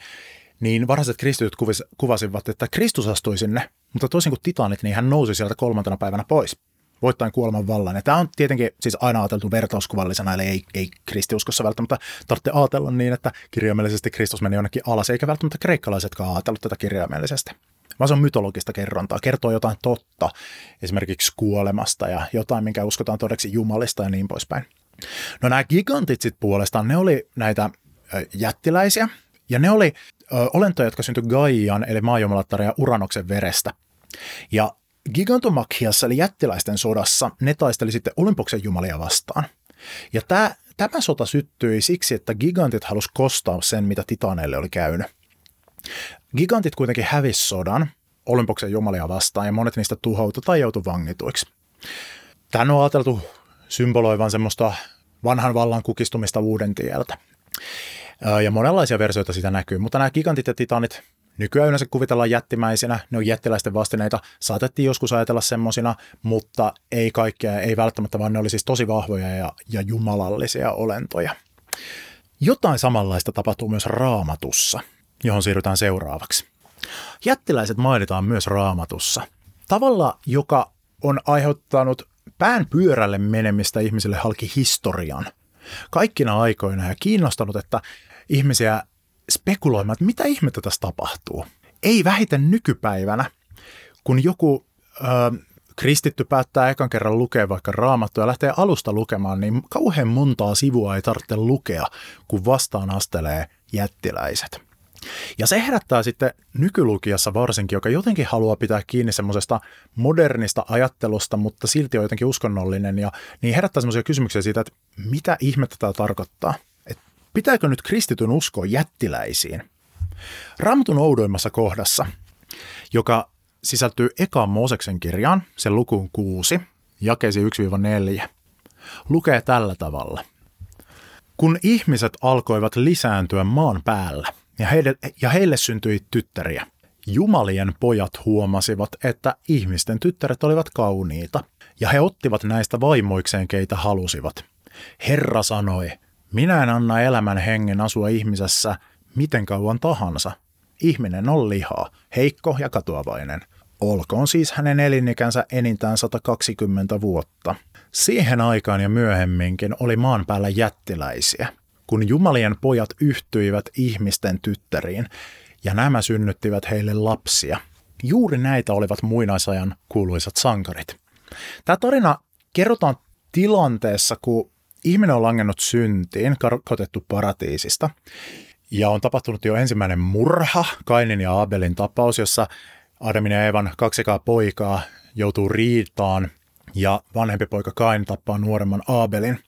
niin varhaiset kristityt kuvasivat, että Kristus astui sinne, mutta toisin kuin titaanit, niin hän nousi sieltä kolmantena päivänä pois voittain kuoleman vallan. Ja tämä on tietenkin siis aina ajateltu vertauskuvallisena, eli ei, ei kristiuskossa välttämättä tarvitse ajatella niin, että kirjaimellisesti Kristus meni jonnekin alas, eikä välttämättä kreikkalaisetkaan ajatellut tätä kirjaimellisesti. Vaan se on mytologista kerrontaa, kertoo jotain totta, esimerkiksi kuolemasta ja jotain, minkä uskotaan todeksi Jumalista ja niin poispäin. No nämä gigantit sitten puolestaan, ne oli näitä jättiläisiä, ja ne oli ö, olentoja, jotka syntyi Gaian, eli maajumalattaren ja Uranoksen verestä. Ja Gigantomakiassa eli jättiläisten sodassa ne taisteli sitten Olympoksen jumalia vastaan. Ja tämä, tämä sota syttyi siksi, että gigantit halusi kostaa sen, mitä titaneille oli käynyt. Gigantit kuitenkin hävisi sodan Olympoksen jumalia vastaan ja monet niistä tuhoutui tai joutui vangituiksi. Tämä on ajateltu symboloivan semmoista vanhan vallan kukistumista uuden tieltä. Ja monenlaisia versioita sitä näkyy, mutta nämä gigantit ja titanit Nykyään yleensä kuvitellaan jättimäisinä, ne on jättiläisten vastineita, saatettiin joskus ajatella semmoisina, mutta ei kaikkea, ei välttämättä, vaan ne oli siis tosi vahvoja ja, ja jumalallisia olentoja. Jotain samanlaista tapahtuu myös raamatussa, johon siirrytään seuraavaksi. Jättiläiset mainitaan myös raamatussa. Tavalla, joka on aiheuttanut pään pyörälle menemistä ihmisille halki historian. Kaikkina aikoina ja kiinnostanut, että ihmisiä spekuloimaan, että mitä ihmettä tässä tapahtuu. Ei vähiten nykypäivänä, kun joku ö, kristitty päättää ekan kerran lukea vaikka raamattua ja lähtee alusta lukemaan, niin kauhean montaa sivua ei tarvitse lukea, kun vastaan astelee jättiläiset. Ja se herättää sitten nykylukijassa varsinkin, joka jotenkin haluaa pitää kiinni semmoisesta modernista ajattelusta, mutta silti on jotenkin uskonnollinen, ja niin herättää semmoisia kysymyksiä siitä, että mitä ihmettä tämä tarkoittaa. Pitääkö nyt kristityn uskoa jättiläisiin? Raamatun oudoimmassa kohdassa, joka sisältyy ekaan Mooseksen kirjaan, sen lukuun 6, jakeisi 1-4, lukee tällä tavalla. Kun ihmiset alkoivat lisääntyä maan päällä ja heille, ja heille syntyi tyttäriä, Jumalien pojat huomasivat, että ihmisten tyttäret olivat kauniita, ja he ottivat näistä vaimoikseen keitä halusivat. Herra sanoi, minä en anna elämän hengen asua ihmisessä miten kauan tahansa. Ihminen on lihaa, heikko ja katoavainen – Olkoon siis hänen elinikänsä enintään 120 vuotta. Siihen aikaan ja myöhemminkin oli maan päällä jättiläisiä, kun jumalien pojat yhtyivät ihmisten tyttäriin, ja nämä synnyttivät heille lapsia. Juuri näitä olivat muinaisajan kuuluisat sankarit. Tämä tarina kerrotaan tilanteessa, kun ihminen on langennut syntiin, karkotettu paratiisista, ja on tapahtunut jo ensimmäinen murha, Kainin ja Abelin tapaus, jossa Adamin ja Eevan kaksikaa poikaa joutuu riitaan ja vanhempi poika Kain tappaa nuoremman Abelin,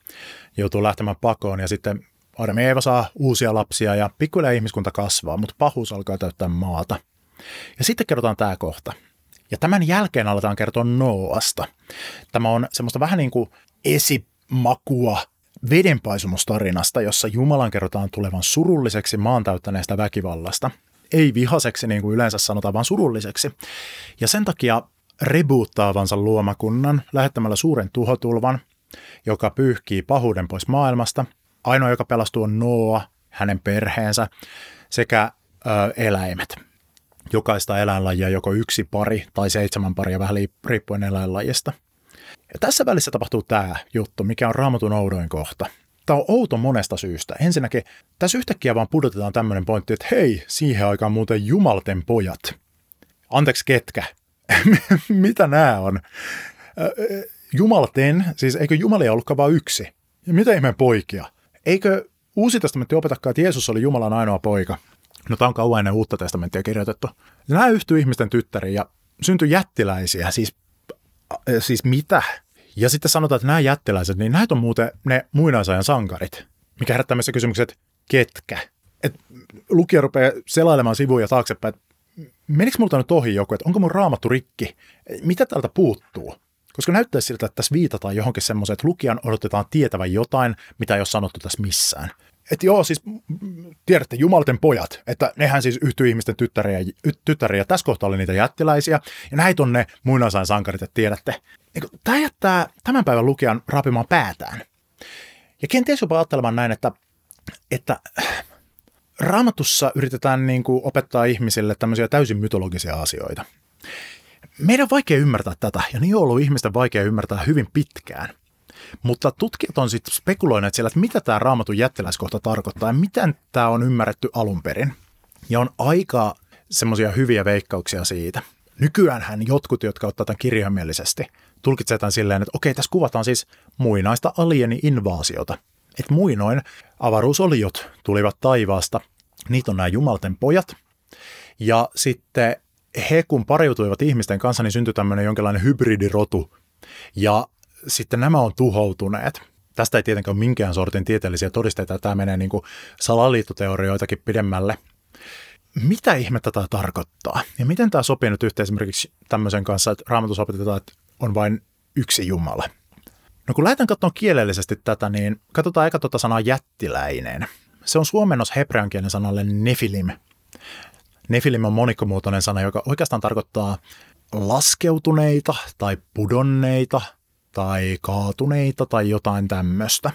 joutuu lähtemään pakoon ja sitten Adam ja Eeva saa uusia lapsia ja pikkuhiljaa ihmiskunta kasvaa, mutta pahuus alkaa täyttää maata. Ja sitten kerrotaan tämä kohta. Ja tämän jälkeen aletaan kertoa Noasta. Tämä on semmoista vähän niin kuin esimakua vedenpaisumustarinasta, jossa Jumalan kerrotaan tulevan surulliseksi maan täyttäneestä väkivallasta ei vihaseksi niin kuin yleensä sanotaan, vaan surulliseksi. Ja sen takia reboottaavansa luomakunnan lähettämällä suuren tuhotulvan, joka pyyhkii pahuuden pois maailmasta. Ainoa, joka pelastuu on Noa, hänen perheensä sekä ö, eläimet. Jokaista eläinlajia joko yksi pari tai seitsemän paria, vähän riippuen eläinlajista. Ja tässä välissä tapahtuu tämä juttu, mikä on raamatun oudoin kohta – Tämä on outo monesta syystä. Ensinnäkin tässä yhtäkkiä vaan pudotetaan tämmöinen pointti, että hei, siihen aikaan muuten jumalten pojat. Anteeksi, ketkä? Mitä nämä on? Jumalten, siis eikö jumalia ollutkaan vain yksi? Ja mitä ihmeen poikia? Eikö Uusi testamentti opetakaan, että Jeesus oli Jumalan ainoa poika? No tämä on kauan ennen uutta testamenttia kirjoitettu. Nämä yhtyy ihmisten tyttäriin ja syntyi jättiläisiä, siis, siis mitä? Ja sitten sanotaan, että nämä jättiläiset, niin näitä on muuten ne muinaisajan sankarit, mikä herättää meissä kysymykset, ketkä? Et lukija rupeaa selailemaan sivuja taaksepäin, että menikö multa nyt ohi joku, että onko mun raamattu rikki? Mitä täältä puuttuu? Koska näyttää siltä, että tässä viitataan johonkin semmoiseen, että lukijan odotetaan tietävän jotain, mitä ei ole sanottu tässä missään. Että joo, siis tiedätte, jumalten pojat, että nehän siis yhtyy ihmisten tyttäriä, tyttäriä. Tässä kohtaa oli niitä jättiläisiä, ja näitä on ne muinasain sankarit, että tiedätte. Tämä jättää tämän päivän lukijan raapimaan päätään. Ja kenties jopa ajattelemaan näin, että, että raamatussa yritetään niin kuin opettaa ihmisille tämmöisiä täysin mytologisia asioita. Meidän on vaikea ymmärtää tätä, ja niin on ollut ihmisten vaikea ymmärtää hyvin pitkään. Mutta tutkijat on sitten spekuloineet siellä, että mitä tämä raamatun jättiläiskohta tarkoittaa ja miten tämä on ymmärretty alun perin. Ja on aika semmoisia hyviä veikkauksia siitä. Nykyäänhän jotkut, jotka ottaa tämän kirjaimellisesti, tulkitsetaan silleen, että okei, tässä kuvataan siis muinaista alieni-invaasiota. Että muinoin avaruusoliot tulivat taivaasta, niitä on nämä jumalten pojat, ja sitten he kun pariutuivat ihmisten kanssa, niin syntyi tämmöinen jonkinlainen hybridirotu. Ja sitten nämä on tuhoutuneet. Tästä ei tietenkään ole minkään sortin tieteellisiä todisteita, tämä menee niin kuin salaliittoteorioitakin pidemmälle. Mitä ihmettä tämä tarkoittaa? Ja miten tämä sopii nyt yhteen esimerkiksi tämmöisen kanssa, että raamatus opetetaan, että on vain yksi Jumala? No kun lähdetään katsomaan kielellisesti tätä, niin katsotaan eka tuota sanaa jättiläinen. Se on suomennos hebrean kielen sanalle nefilim. Nefilim on monikkomuotoinen sana, joka oikeastaan tarkoittaa laskeutuneita tai pudonneita – tai kaatuneita tai jotain tämmöistä.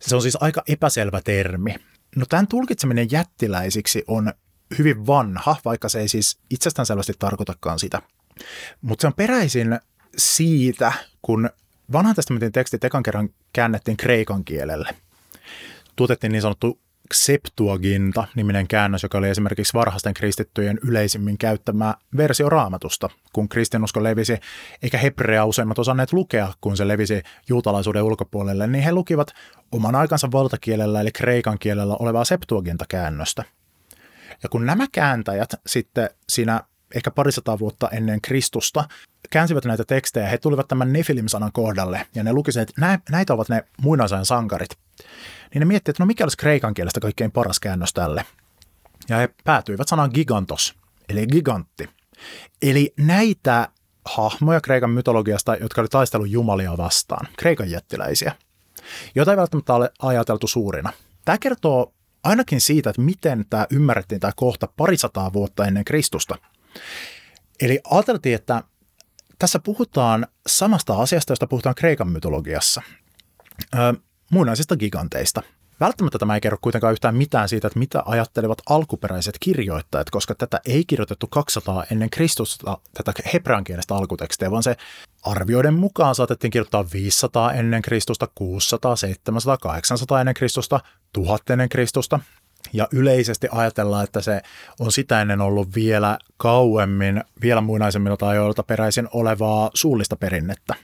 Se on siis aika epäselvä termi. No tämän tulkitseminen jättiläisiksi on hyvin vanha, vaikka se ei siis itsestäänselvästi tarkoitakaan sitä. Mutta se on peräisin siitä, kun vanhan testamentin tekstit ekan kerran käännettiin kreikan kielelle. Tuotettiin niin sanottu Septuaginta-niminen käännös, joka oli esimerkiksi varhaisten kristittyjen yleisimmin käyttämä versio raamatusta, kun kristinusko levisi, eikä hebrea useimmat osanneet lukea, kun se levisi juutalaisuuden ulkopuolelle, niin he lukivat oman aikansa valtakielellä eli kreikan kielellä olevaa Septuaginta-käännöstä. Ja kun nämä kääntäjät sitten siinä ehkä parisataa vuotta ennen Kristusta käänsivät näitä tekstejä, he tulivat tämän Nefilim-sanan kohdalle ja ne lukisivat, että näitä ovat ne muinaisajan sankarit – niin ne miettivät, että no mikä olisi kreikan kielestä kaikkein paras käännös tälle. Ja he päätyivät sanaan gigantos, eli gigantti. Eli näitä hahmoja Kreikan mytologiasta, jotka oli taistellut jumalia vastaan, Kreikan jättiläisiä, joita ei välttämättä ole ajateltu suurina. Tämä kertoo ainakin siitä, että miten tämä ymmärrettiin tämä kohta parisataa vuotta ennen Kristusta. Eli ajateltiin, että tässä puhutaan samasta asiasta, josta puhutaan Kreikan mytologiassa muinaisista giganteista. Välttämättä tämä ei kerro kuitenkaan yhtään mitään siitä, että mitä ajattelevat alkuperäiset kirjoittajat, koska tätä ei kirjoitettu 200 ennen Kristusta, tätä hebreankielistä alkutekstiä, vaan se arvioiden mukaan saatettiin kirjoittaa 500 ennen Kristusta, 600, 700, 800 ennen Kristusta, 1000 ennen Kristusta. Ja yleisesti ajatellaan, että se on sitä ennen ollut vielä kauemmin, vielä muinaisemmilta ajoilta peräisin olevaa suullista perinnettä.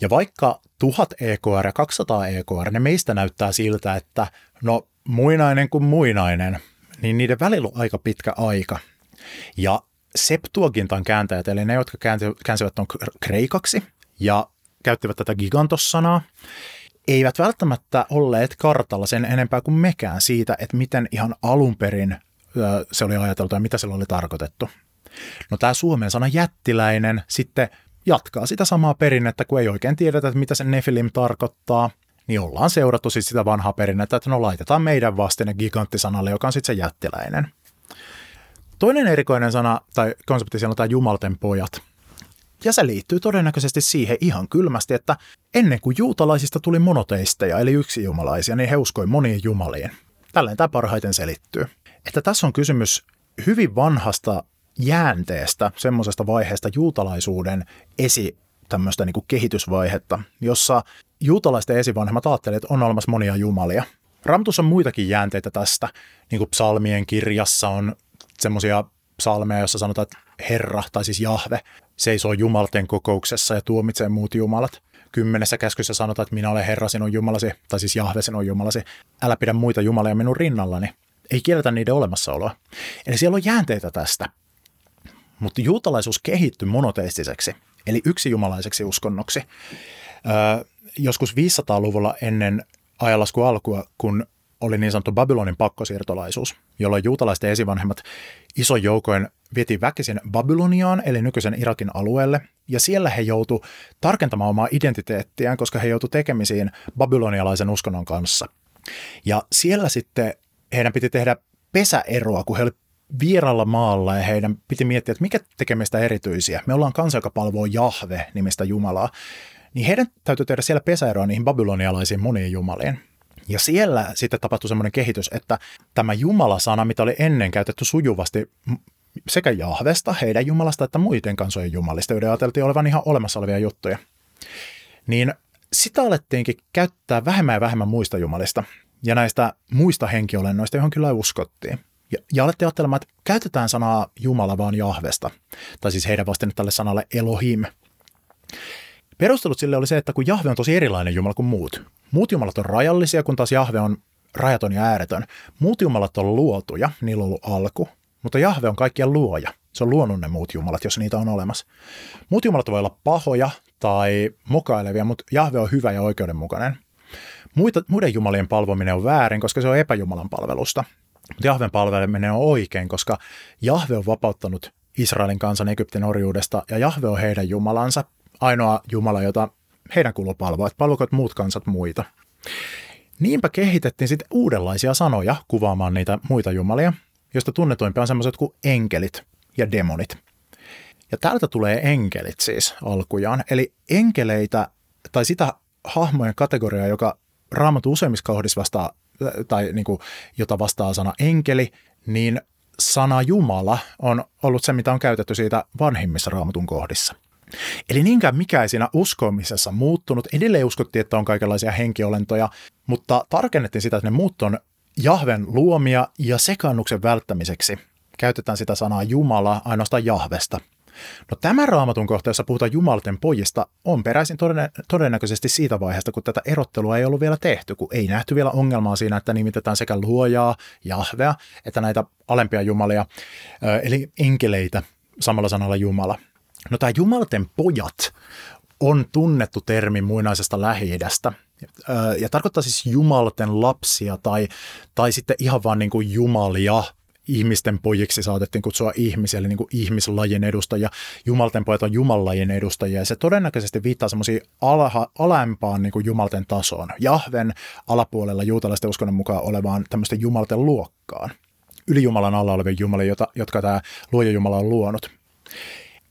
Ja vaikka 1000 EKR ja 200 EKR, ne meistä näyttää siltä, että no muinainen kuin muinainen, niin niiden välillä on aika pitkä aika. Ja Septuagintan kääntäjät, eli ne, jotka käänsivät on kreikaksi ja käyttivät tätä gigantos-sanaa, eivät välttämättä olleet kartalla sen enempää kuin mekään siitä, että miten ihan alun perin se oli ajateltu ja mitä sillä oli tarkoitettu. No tämä suomen sana jättiläinen sitten jatkaa sitä samaa perinnettä, kun ei oikein tiedetä, että mitä se Nefilim tarkoittaa, niin ollaan seurattu siis sitä vanhaa perinnettä, että no laitetaan meidän vastine giganttisanalle, joka on sitten se jättiläinen. Toinen erikoinen sana tai konsepti siellä on tämä jumalten pojat. Ja se liittyy todennäköisesti siihen ihan kylmästi, että ennen kuin juutalaisista tuli monoteisteja, eli yksijumalaisia, niin he uskoi moniin jumaliin. Tälleen tämä parhaiten selittyy. Että tässä on kysymys hyvin vanhasta jäänteestä, semmoisesta vaiheesta juutalaisuuden esi tämmöistä niin kehitysvaihetta, jossa juutalaisten esivanhemmat ajattelivat, että on olemassa monia jumalia. Raamatussa on muitakin jäänteitä tästä, niin kuin psalmien kirjassa on semmoisia psalmeja, joissa sanotaan, että Herra, tai siis Jahve, seisoo jumalten kokouksessa ja tuomitsee muut jumalat. Kymmenessä käskyssä sanotaan, että minä olen Herra sinun jumalasi, tai siis Jahve sinun jumalasi. Älä pidä muita jumalia minun rinnallani. Ei kielletä niiden olemassaoloa. Eli siellä on jäänteitä tästä. Mutta juutalaisuus kehittyi monoteistiseksi, eli yksijumalaiseksi uskonnoksi. Öö, joskus 500-luvulla ennen ajanlaskun alkua, kun oli niin sanottu Babylonin pakkosiirtolaisuus, jolloin juutalaisten esivanhemmat iso joukoin vietiin väkisin Babyloniaan, eli nykyisen Irakin alueelle, ja siellä he joutu tarkentamaan omaa identiteettiään, koska he joutu tekemisiin babylonialaisen uskonnon kanssa. Ja siellä sitten heidän piti tehdä pesäeroa, kun he olivat vieralla maalla ja heidän piti miettiä, että mikä tekee meistä erityisiä. Me ollaan kansa, joka palvoo Jahve nimistä Jumalaa. Niin heidän täytyy tehdä siellä pesäeroa niihin babylonialaisiin moniin jumaliin. Ja siellä sitten tapahtui semmoinen kehitys, että tämä Jumala-sana, mitä oli ennen käytetty sujuvasti sekä Jahvesta, heidän Jumalasta, että muiden kansojen Jumalista, joiden ajateltiin olevan ihan olemassa olevia juttuja, niin sitä alettiinkin käyttää vähemmän ja vähemmän muista Jumalista ja näistä muista henkiolennoista, johon kyllä uskottiin. Ja, ja alette ajattelemaan, että käytetään sanaa Jumala vaan Jahvesta, tai siis heidän vastine tälle sanalle Elohim. Perustelut sille oli se, että kun Jahve on tosi erilainen Jumala kuin muut. Muut Jumalat on rajallisia, kun taas Jahve on rajaton ja ääretön. Muut Jumalat on luotuja, niillä on ollut alku, mutta Jahve on kaikkien luoja. Se on luonut ne muut Jumalat, jos niitä on olemassa. Muut Jumalat voi olla pahoja tai mukailevia, mutta Jahve on hyvä ja oikeudenmukainen. Muita, muiden jumalien palvominen on väärin, koska se on epäjumalan palvelusta. Mutta Jahven palveleminen on oikein, koska Jahve on vapauttanut Israelin kansan Egyptin orjuudesta ja Jahve on heidän jumalansa, ainoa jumala, jota heidän kuuluu palvoa, että muut kansat muita. Niinpä kehitettiin sitten uudenlaisia sanoja kuvaamaan niitä muita jumalia, joista tunnetuimpia on sellaiset kuin enkelit ja demonit. Ja täältä tulee enkelit siis alkujaan, eli enkeleitä tai sitä hahmojen kategoriaa, joka raamattu useimmissa kohdissa vastaa tai niin kuin, jota vastaa sana enkeli, niin sana Jumala on ollut se, mitä on käytetty siitä vanhimmissa raamatun kohdissa. Eli niinkään mikä ei siinä uskomisessa muuttunut. Edelleen uskottiin, että on kaikenlaisia henkiolentoja, mutta tarkennettiin sitä, että ne muut on Jahven luomia ja sekannuksen välttämiseksi. Käytetään sitä sanaa Jumala ainoastaan Jahvesta. No tämä raamatun kohta, jossa puhutaan Jumalten pojista, on peräisin todennäköisesti siitä vaiheesta, kun tätä erottelua ei ollut vielä tehty, kun ei nähty vielä ongelmaa siinä, että nimitetään sekä luojaa, Jahvea, että näitä alempia jumalia, eli enkeleitä samalla sanalla Jumala. No tämä Jumalten pojat on tunnettu termi muinaisesta lähi ja tarkoittaa siis Jumalten lapsia tai, tai sitten ihan vaan niin kuin jumalia, ihmisten pojiksi saatettiin kutsua ihmisiä, eli niin kuin ihmislajin edustajia. Jumalten pojat on jumalajien edustajia, ja se todennäköisesti viittaa semmoisiin alempaan niin kuin jumalten tasoon. Jahven alapuolella juutalaisten uskonnon mukaan olevaan tämmöisten jumalten luokkaan. Yli Jumalan alla olevia jumalia, jota, jotka tämä luoja Jumala on luonut.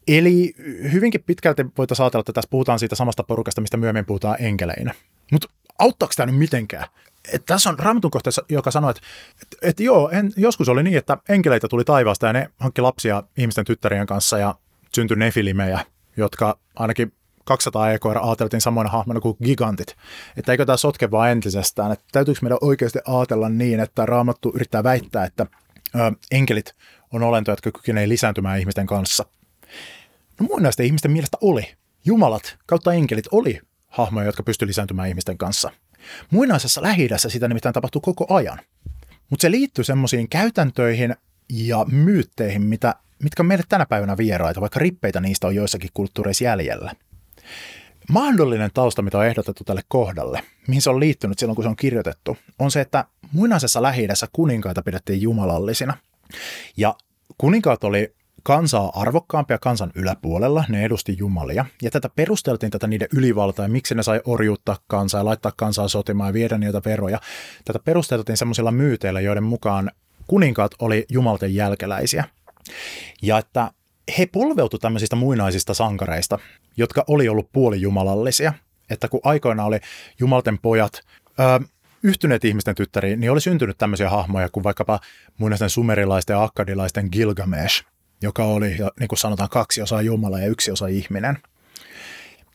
Eli hyvinkin pitkälti voitaisiin ajatella, että tässä puhutaan siitä samasta porukasta, mistä myöhemmin puhutaan enkeleinä. Mutta auttaako tämä nyt mitenkään? Et tässä on raamatun kohta, joka sanoo, että, että, että joo, en, joskus oli niin, että enkeleitä tuli taivaasta ja ne hankki lapsia ihmisten tyttärien kanssa ja syntyi nefilimejä, jotka ainakin 200 EKR ajateltiin samoina hahmoina kuin gigantit. Että eikö tämä sotke vaan entisestään, että täytyykö meidän oikeasti ajatella niin, että Raamattu yrittää väittää, että ö, enkelit on olentoja, jotka kykenevät lisääntymään ihmisten kanssa. No muinaisten ihmisten mielestä oli. Jumalat kautta enkelit oli hahmoja, jotka pystyivät lisääntymään ihmisten kanssa. Muinaisessa lähi sitä nimittäin tapahtui koko ajan. Mutta se liittyy semmoisiin käytäntöihin ja myytteihin, mitä, mitkä on meille tänä päivänä vieraita, vaikka rippeitä niistä on joissakin kulttuureissa jäljellä. Mahdollinen tausta, mitä on ehdotettu tälle kohdalle, mihin se on liittynyt silloin, kun se on kirjoitettu, on se, että muinaisessa lähi kuninkaita pidettiin jumalallisina. Ja kuninkaat oli kansaa arvokkaampia kansan yläpuolella, ne edusti jumalia, ja tätä perusteltiin tätä niiden ylivaltaa ja miksi ne sai orjuuttaa kansaa ja laittaa kansaa sotimaan ja viedä niitä veroja. Tätä perusteltiin semmoisilla myyteillä, joiden mukaan kuninkaat oli jumalten jälkeläisiä. Ja että he polveutu tämmöisistä muinaisista sankareista, jotka oli ollut puolijumalallisia. Että kun aikoina oli jumalten pojat, öö, yhtyneet ihmisten tyttäriin, niin oli syntynyt tämmöisiä hahmoja kuin vaikkapa muinaisten sumerilaisten ja akkadilaisten Gilgamesh, joka oli, niin kuin sanotaan, kaksi osaa Jumala ja yksi osa ihminen.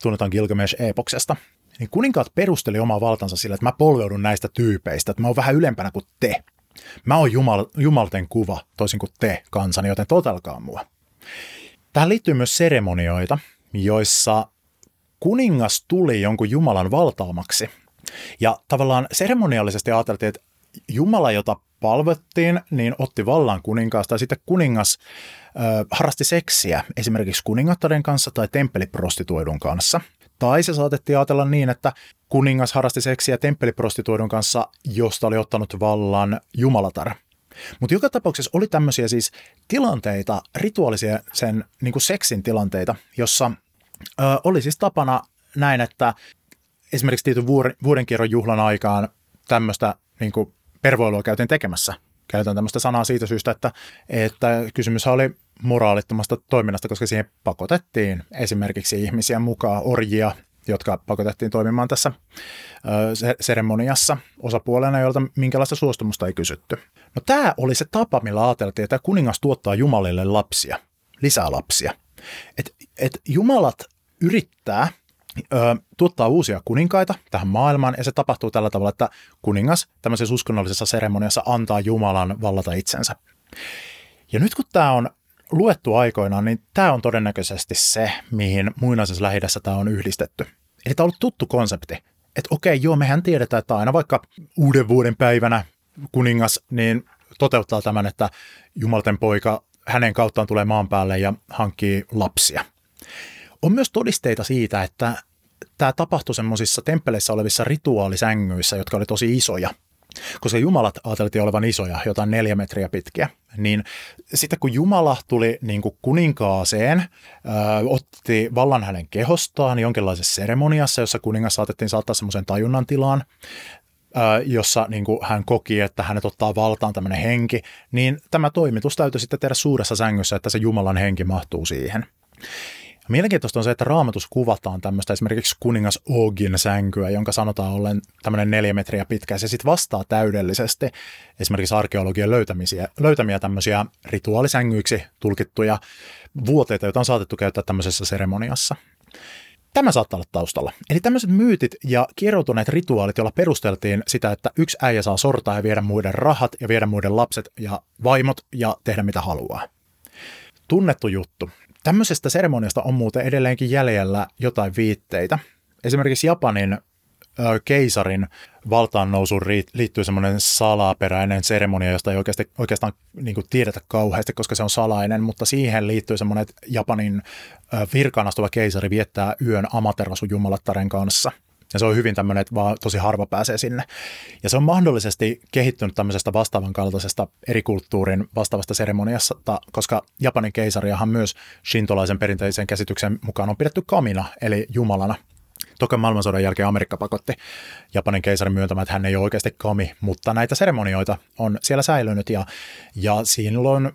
Tunnetaan Gilgamesh-epoksesta. Niin kuninkaat perusteli omaa valtansa sillä, että mä polveudun näistä tyypeistä, että mä oon vähän ylempänä kuin te. Mä oon Jumal, Jumalten kuva, toisin kuin te kansani, joten totelkaa mua. Tähän liittyy myös seremonioita, joissa kuningas tuli jonkun Jumalan valtaamaksi. Ja tavallaan seremoniallisesti ajateltiin, että Jumala, jota palvottiin, niin otti vallan kuninkaasta ja sitten kuningas ö, harrasti seksiä esimerkiksi kuningattaren kanssa tai temppeliprostituoidun kanssa. Tai se saatettiin ajatella niin, että kuningas harrasti seksiä temppeliprostituoidun kanssa, josta oli ottanut vallan jumalatar. Mutta joka tapauksessa oli tämmöisiä siis tilanteita, rituaalisia sen niin kuin seksin tilanteita, jossa ö, oli siis tapana näin, että esimerkiksi tietyn vuodenkierron juhlan aikaan tämmöistä niin kuin pervoilua käytiin tekemässä. Käytän tämmöistä sanaa siitä syystä, että, että kysymys oli moraalittomasta toiminnasta, koska siihen pakotettiin esimerkiksi ihmisiä mukaan, orjia, jotka pakotettiin toimimaan tässä seremoniassa osapuolena, jolta minkälaista suostumusta ei kysytty. No tämä oli se tapa, millä ajateltiin, että kuningas tuottaa Jumalille lapsia, lisää lapsia. Et, et Jumalat yrittää tuottaa uusia kuninkaita tähän maailmaan, ja se tapahtuu tällä tavalla, että kuningas tämmöisessä uskonnollisessa seremoniassa antaa Jumalan vallata itsensä. Ja nyt kun tämä on luettu aikoinaan, niin tämä on todennäköisesti se, mihin muinaisessa lähidässä tämä on yhdistetty. Eli tämä on ollut tuttu konsepti. Että okei, joo, mehän tiedetään, että aina vaikka uuden vuoden päivänä kuningas niin toteuttaa tämän, että Jumalten poika hänen kauttaan tulee maan päälle ja hankkii lapsia. On myös todisteita siitä, että tämä tapahtui semmoisissa temppeleissä olevissa rituaalisängyissä, jotka oli tosi isoja. Koska jumalat ajateltiin olevan isoja, jotain neljä metriä pitkiä, niin sitten kun Jumala tuli niin kuin kuninkaaseen, ö, otti vallan hänen kehostaan jonkinlaisessa seremoniassa, jossa kuningas saatettiin saattaa semmoisen tajunnan tilaan, jossa niin kuin hän koki, että hänet ottaa valtaan tämmöinen henki, niin tämä toimitus täytyy sitten tehdä suuressa sängyssä, että se Jumalan henki mahtuu siihen. Mielenkiintoista on se, että raamatus kuvataan tämmöistä esimerkiksi kuningas Ogin sänkyä, jonka sanotaan ollen tämmöinen neljä metriä pitkä. Se sitten vastaa täydellisesti esimerkiksi arkeologian löytämisiä, löytämiä tämmöisiä rituaalisängyiksi tulkittuja vuoteita, joita on saatettu käyttää tämmöisessä seremoniassa. Tämä saattaa olla taustalla. Eli tämmöiset myytit ja kieroutuneet rituaalit, joilla perusteltiin sitä, että yksi äijä saa sortaa ja viedä muiden rahat ja viedä muiden lapset ja vaimot ja tehdä mitä haluaa. Tunnettu juttu. Tämmöisestä seremoniasta on muuten edelleenkin jäljellä jotain viitteitä. Esimerkiksi Japanin keisarin valtaan nousuun liittyy semmoinen salaperäinen seremonia, josta ei oikeasti, oikeastaan niin kuin tiedetä kauheasti, koska se on salainen, mutta siihen liittyy semmoinen, että Japanin virkaan astuva keisari viettää yön Amaterasu jumalattaren kanssa. Ja se on hyvin tämmöinen, että vaan tosi harva pääsee sinne. Ja se on mahdollisesti kehittynyt tämmöisestä vastaavan kaltaisesta eri kulttuurin vastaavasta seremoniasta, koska Japanin keisariahan myös shintolaisen perinteisen käsityksen mukaan on pidetty kamina, eli jumalana – Toka maailmansodan jälkeen Amerikka pakotti Japanin keisarin myöntämään, että hän ei ole oikeasti kami, mutta näitä seremonioita on siellä säilynyt ja, ja on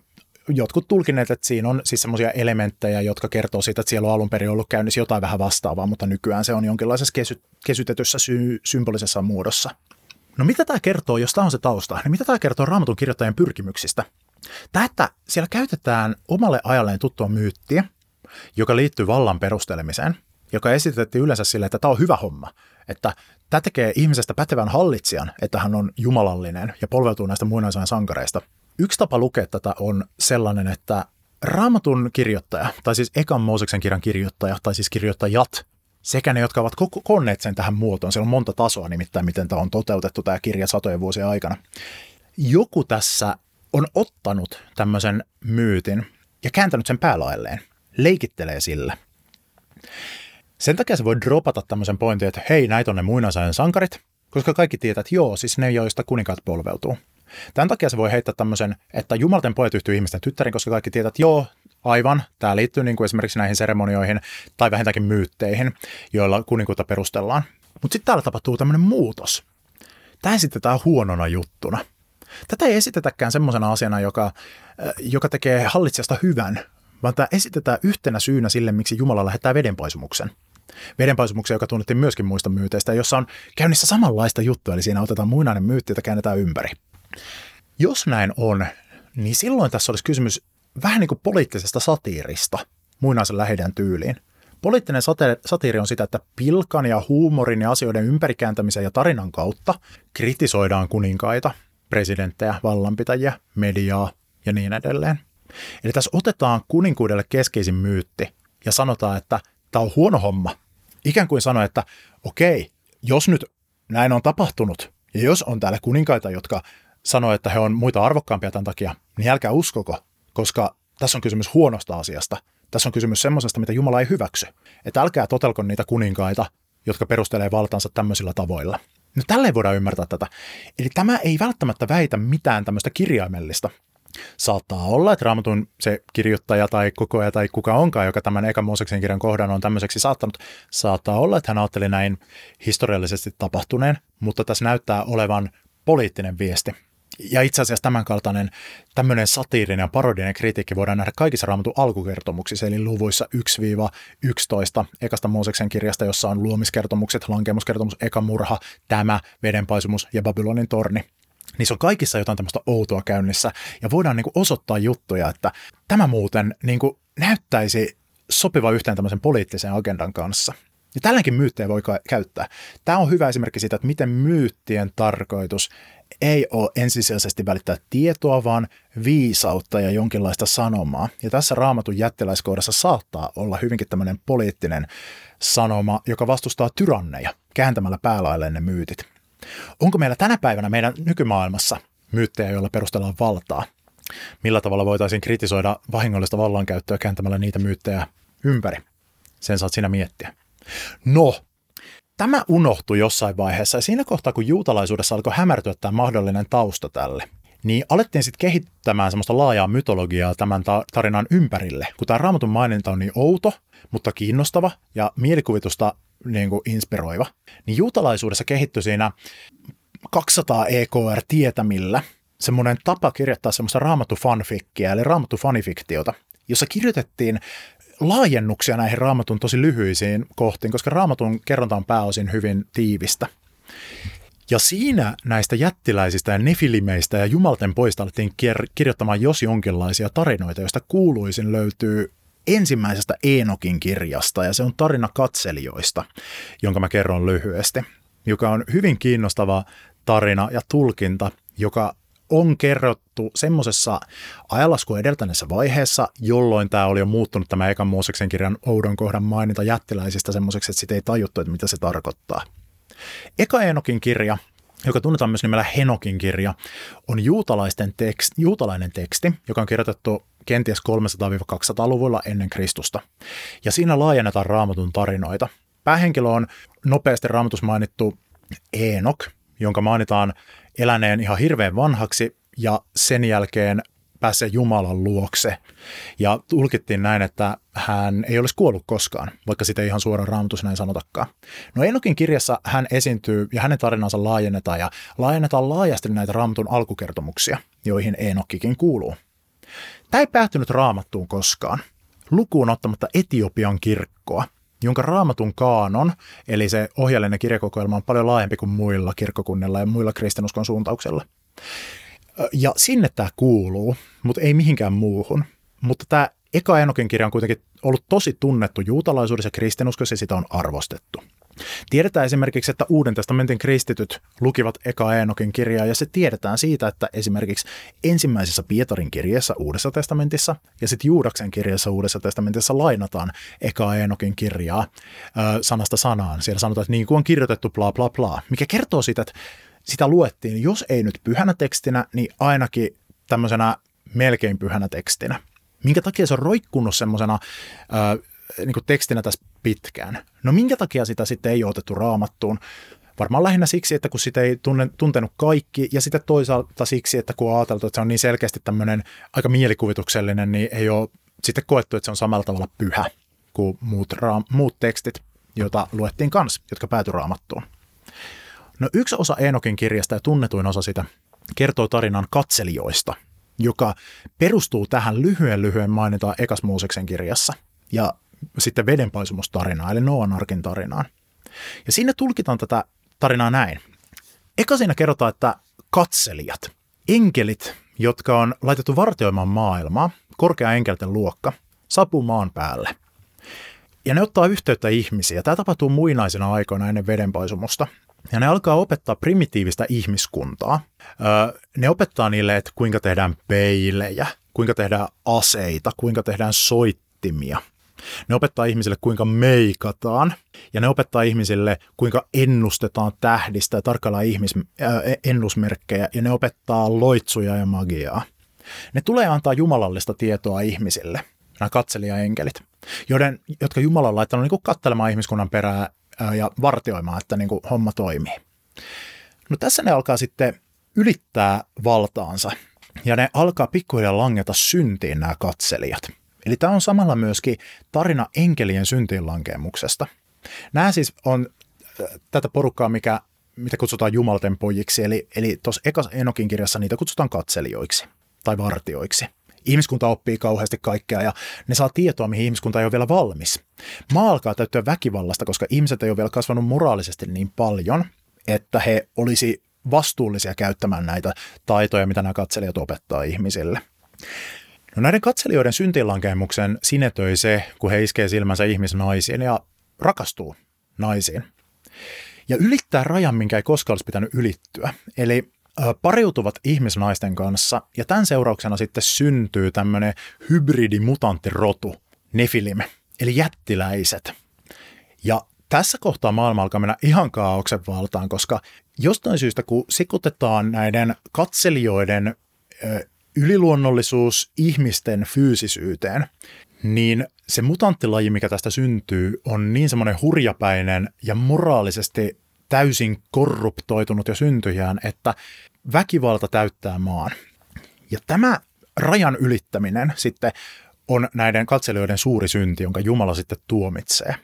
jotkut tulkineet, että siinä on siis semmoisia elementtejä, jotka kertoo siitä, että siellä on alun perin ollut käynnissä jotain vähän vastaavaa, mutta nykyään se on jonkinlaisessa kesy- kesytetyssä sy- symbolisessa muodossa. No mitä tämä kertoo, jos tämä on se tausta, niin mitä tämä kertoo raamatun kirjoittajien pyrkimyksistä? Tämä, että siellä käytetään omalle ajalleen tuttua myyttiä, joka liittyy vallan perustelemiseen – joka esitettiin yleensä sille, että tämä on hyvä homma, että tämä tekee ihmisestä pätevän hallitsijan, että hän on jumalallinen ja polveutuu näistä muinaisen sankareista. Yksi tapa lukea tätä on sellainen, että Raamatun kirjoittaja, tai siis Ekan Mooseksen kirjan kirjoittaja, tai siis kirjoittajat, sekä ne, jotka ovat koneet sen tähän muotoon, siellä on monta tasoa nimittäin, miten tämä on toteutettu tämä kirja satojen vuosien aikana. Joku tässä on ottanut tämmöisen myytin ja kääntänyt sen päälailleen, leikittelee sillä. Sen takia se voi dropata tämmöisen pointin, että hei, näitä on ne muinasajan sankarit, koska kaikki tietää, että joo, siis ne, joista kuninkaat polveutuu. Tämän takia se voi heittää tämmöisen, että jumalten pojat yhtyy ihmisten tyttärin, koska kaikki tietää, että joo, aivan, tämä liittyy niin kuin esimerkiksi näihin seremonioihin tai vähintäänkin myytteihin, joilla kuninkuutta perustellaan. Mutta sitten täällä tapahtuu tämmöinen muutos. Tämä esitetään huonona juttuna. Tätä ei esitetäkään semmoisena asiana, joka, äh, joka tekee hallitsijasta hyvän, vaan tämä esitetään yhtenä syynä sille, miksi Jumala lähettää vedenpaisumuksen vedenpaisumuksen, joka tunnettiin myöskin muista myyteistä, jossa on käynnissä samanlaista juttua, eli siinä otetaan muinainen myytti, jota käännetään ympäri. Jos näin on, niin silloin tässä olisi kysymys vähän niin kuin poliittisesta satiirista muinaisen lähidän tyyliin. Poliittinen satiiri on sitä, että pilkan ja huumorin ja asioiden ympärikääntämisen ja tarinan kautta kritisoidaan kuninkaita, presidenttejä, vallanpitäjiä, mediaa ja niin edelleen. Eli tässä otetaan kuninkuudelle keskeisin myytti ja sanotaan, että tämä on huono homma. Ikään kuin sanoa, että okei, jos nyt näin on tapahtunut, ja jos on täällä kuninkaita, jotka sanoo, että he on muita arvokkaampia tämän takia, niin älkää uskoko, koska tässä on kysymys huonosta asiasta. Tässä on kysymys semmoisesta, mitä Jumala ei hyväksy. Että älkää totelko niitä kuninkaita, jotka perustelee valtansa tämmöisillä tavoilla. No tälleen voidaan ymmärtää tätä. Eli tämä ei välttämättä väitä mitään tämmöistä kirjaimellista, Saattaa olla, että Raamatun se kirjoittaja tai kokoaja tai kuka onkaan, joka tämän ekan Mooseksen kirjan kohdan on tämmöiseksi saattanut, saattaa olla, että hän ajatteli näin historiallisesti tapahtuneen, mutta tässä näyttää olevan poliittinen viesti. Ja itse asiassa tämänkaltainen tämmöinen satiirinen ja parodinen kritiikki voidaan nähdä kaikissa raamatun alkukertomuksissa, eli luvuissa 1-11 ekasta Mooseksen kirjasta, jossa on luomiskertomukset, lankemuskertomus, eka murha, tämä, vedenpaisumus ja Babylonin torni niissä on kaikissa jotain tämmöistä outoa käynnissä, ja voidaan niin osoittaa juttuja, että tämä muuten niin näyttäisi sopiva yhteen tämmöisen poliittisen agendan kanssa. Ja tälläkin myyttejä voi käyttää. Tämä on hyvä esimerkki siitä, että miten myyttien tarkoitus ei ole ensisijaisesti välittää tietoa, vaan viisautta ja jonkinlaista sanomaa. Ja tässä raamatun jättiläiskohdassa saattaa olla hyvinkin tämmöinen poliittinen sanoma, joka vastustaa tyranneja kääntämällä päälailleen ne myytit. Onko meillä tänä päivänä meidän nykymaailmassa myyttejä, joilla perustellaan valtaa? Millä tavalla voitaisiin kritisoida vahingollista vallankäyttöä kääntämällä niitä myyttejä ympäri? Sen saat sinä miettiä. No, tämä unohtui jossain vaiheessa ja siinä kohtaa, kun juutalaisuudessa alkoi hämärtyä tämä mahdollinen tausta tälle, niin alettiin sitten kehittämään semmoista laajaa mytologiaa tämän tarinan ympärille. Kun tämä raamatun maininta on niin outo, mutta kiinnostava ja mielikuvitusta niin kuin inspiroiva, niin juutalaisuudessa kehittyi siinä 200 EKR tietämillä semmoinen tapa kirjoittaa semmoista raamattu fanfikkiä, eli raamattu fanifiktiota, jossa kirjoitettiin laajennuksia näihin raamatun tosi lyhyisiin kohtiin, koska raamatun kerronta on pääosin hyvin tiivistä. Ja siinä näistä jättiläisistä ja nefilimeistä ja jumalten poista alettiin kirjoittamaan jos jonkinlaisia tarinoita, joista kuuluisin löytyy ensimmäisestä Eenokin kirjasta, ja se on tarina katselijoista, jonka mä kerron lyhyesti, joka on hyvin kiinnostava tarina ja tulkinta, joka on kerrottu semmoisessa ajalasku edeltäneessä vaiheessa, jolloin tämä oli jo muuttunut tämä ekan Mooseksen kirjan oudon kohdan mainita jättiläisistä semmoiseksi, että sitä ei tajuttu, että mitä se tarkoittaa. Eka Enokin kirja, joka tunnetaan myös nimellä Henokin kirja, on juutalaisten tekst, juutalainen teksti, joka on kirjoitettu kenties 300-200-luvulla ennen Kristusta. Ja siinä laajennetaan raamatun tarinoita. Päähenkilö on nopeasti raamatus mainittu Eenok, jonka mainitaan eläneen ihan hirveän vanhaksi ja sen jälkeen pääsee Jumalan luokse. Ja tulkittiin näin, että hän ei olisi kuollut koskaan, vaikka sitä ei ihan suoraan raamatus näin sanotakaan. No Enokin kirjassa hän esiintyy ja hänen tarinansa laajennetaan ja laajennetaan laajasti näitä raamatun alkukertomuksia, joihin Enokkikin kuuluu. Tämä ei päättynyt raamattuun koskaan, lukuun ottamatta Etiopian kirkkoa, jonka raamatun kaanon, eli se ohjallinen kirjakokoelma on paljon laajempi kuin muilla kirkkokunnilla ja muilla kristinuskon suuntauksella. Ja sinne tämä kuuluu, mutta ei mihinkään muuhun. Mutta tämä eka Enokin kirja on kuitenkin ollut tosi tunnettu juutalaisuudessa ja kristinuskossa ja sitä on arvostettu. Tiedetään esimerkiksi, että Uuden testamentin kristityt lukivat eka Eenokin kirjaa ja se tiedetään siitä, että esimerkiksi ensimmäisessä Pietarin kirjassa Uudessa testamentissa ja sitten Juudaksen kirjassa Uudessa testamentissa lainataan eka Eenokin kirjaa ö, sanasta sanaan. Siellä sanotaan, että niin kuin on kirjoitettu bla bla bla, mikä kertoo siitä, että sitä luettiin, jos ei nyt pyhänä tekstinä, niin ainakin tämmöisenä melkein pyhänä tekstinä. Minkä takia se on roikkunut semmoisena niin tekstinä tässä pitkään. No minkä takia sitä sitten ei otettu raamattuun? Varmaan lähinnä siksi, että kun sitä ei tunne, tuntenut kaikki, ja sitten toisaalta siksi, että kun on ajateltu, että se on niin selkeästi tämmöinen aika mielikuvituksellinen, niin ei ole sitten koettu, että se on samalla tavalla pyhä kuin muut, raam, muut tekstit, joita luettiin kans, jotka päätyi raamattuun. No yksi osa Enokin kirjasta ja tunnetuin osa sitä kertoo tarinan katselijoista, joka perustuu tähän lyhyen lyhyen mainitaan Ekas Mooseksen kirjassa. Ja sitten vedenpaisumustarinaa, eli Noan arkin tarinaan. Ja siinä tulkitaan tätä tarinaa näin. Eka siinä kerrotaan, että katselijat, enkelit, jotka on laitettu vartioimaan maailmaa, korkea enkelten luokka, saapuu maan päälle. Ja ne ottaa yhteyttä ihmisiä. Tämä tapahtuu muinaisina aikoina ennen vedenpaisumusta. Ja ne alkaa opettaa primitiivistä ihmiskuntaa. ne opettaa niille, että kuinka tehdään peilejä, kuinka tehdään aseita, kuinka tehdään soittimia, ne opettaa ihmisille, kuinka meikataan, ja ne opettaa ihmisille, kuinka ennustetaan tähdistä ja tarkkaillaan ihmis, äh, ennusmerkkejä, ja ne opettaa loitsuja ja magiaa. Ne tulee antaa jumalallista tietoa ihmisille, nämä katselijaenkelit, joiden, jotka Jumala on laittanut niin katselemaan ihmiskunnan perää äh, ja vartioimaan, että niin kuin homma toimii. No tässä ne alkaa sitten ylittää valtaansa, ja ne alkaa pikkuhiljaa langeta syntiin nämä katselijat – Eli tämä on samalla myöskin tarina enkelien syntiinlankemuksesta. Nämä siis on äh, tätä porukkaa, mikä, mitä kutsutaan jumalten pojiksi, eli, eli tuossa ekas Enokin kirjassa niitä kutsutaan katselijoiksi tai vartioiksi. Ihmiskunta oppii kauheasti kaikkea ja ne saa tietoa, mihin ihmiskunta ei ole vielä valmis. Maa alkaa täyttyä väkivallasta, koska ihmiset ei ole vielä kasvanut moraalisesti niin paljon, että he olisi vastuullisia käyttämään näitä taitoja, mitä nämä katselijat opettaa ihmisille. No näiden katselijoiden syntiinlankemuksen sinetöi se, kun he iskee silmänsä ihmisnaisiin ja rakastuu naisiin. Ja ylittää rajan, minkä ei koskaan olisi pitänyt ylittyä. Eli pariutuvat ihmisnaisten kanssa ja tämän seurauksena sitten syntyy tämmöinen hybridimutanttirotu, nefilim, eli jättiläiset. Ja tässä kohtaa maailma alkaa mennä ihan kaauksen valtaan, koska jostain syystä kun sikutetaan näiden katselijoiden yliluonnollisuus ihmisten fyysisyyteen, niin se mutanttilaji, mikä tästä syntyy, on niin semmoinen hurjapäinen ja moraalisesti täysin korruptoitunut ja syntyjään, että väkivalta täyttää maan. Ja tämä rajan ylittäminen sitten on näiden katselijoiden suuri synti, jonka Jumala sitten tuomitsee.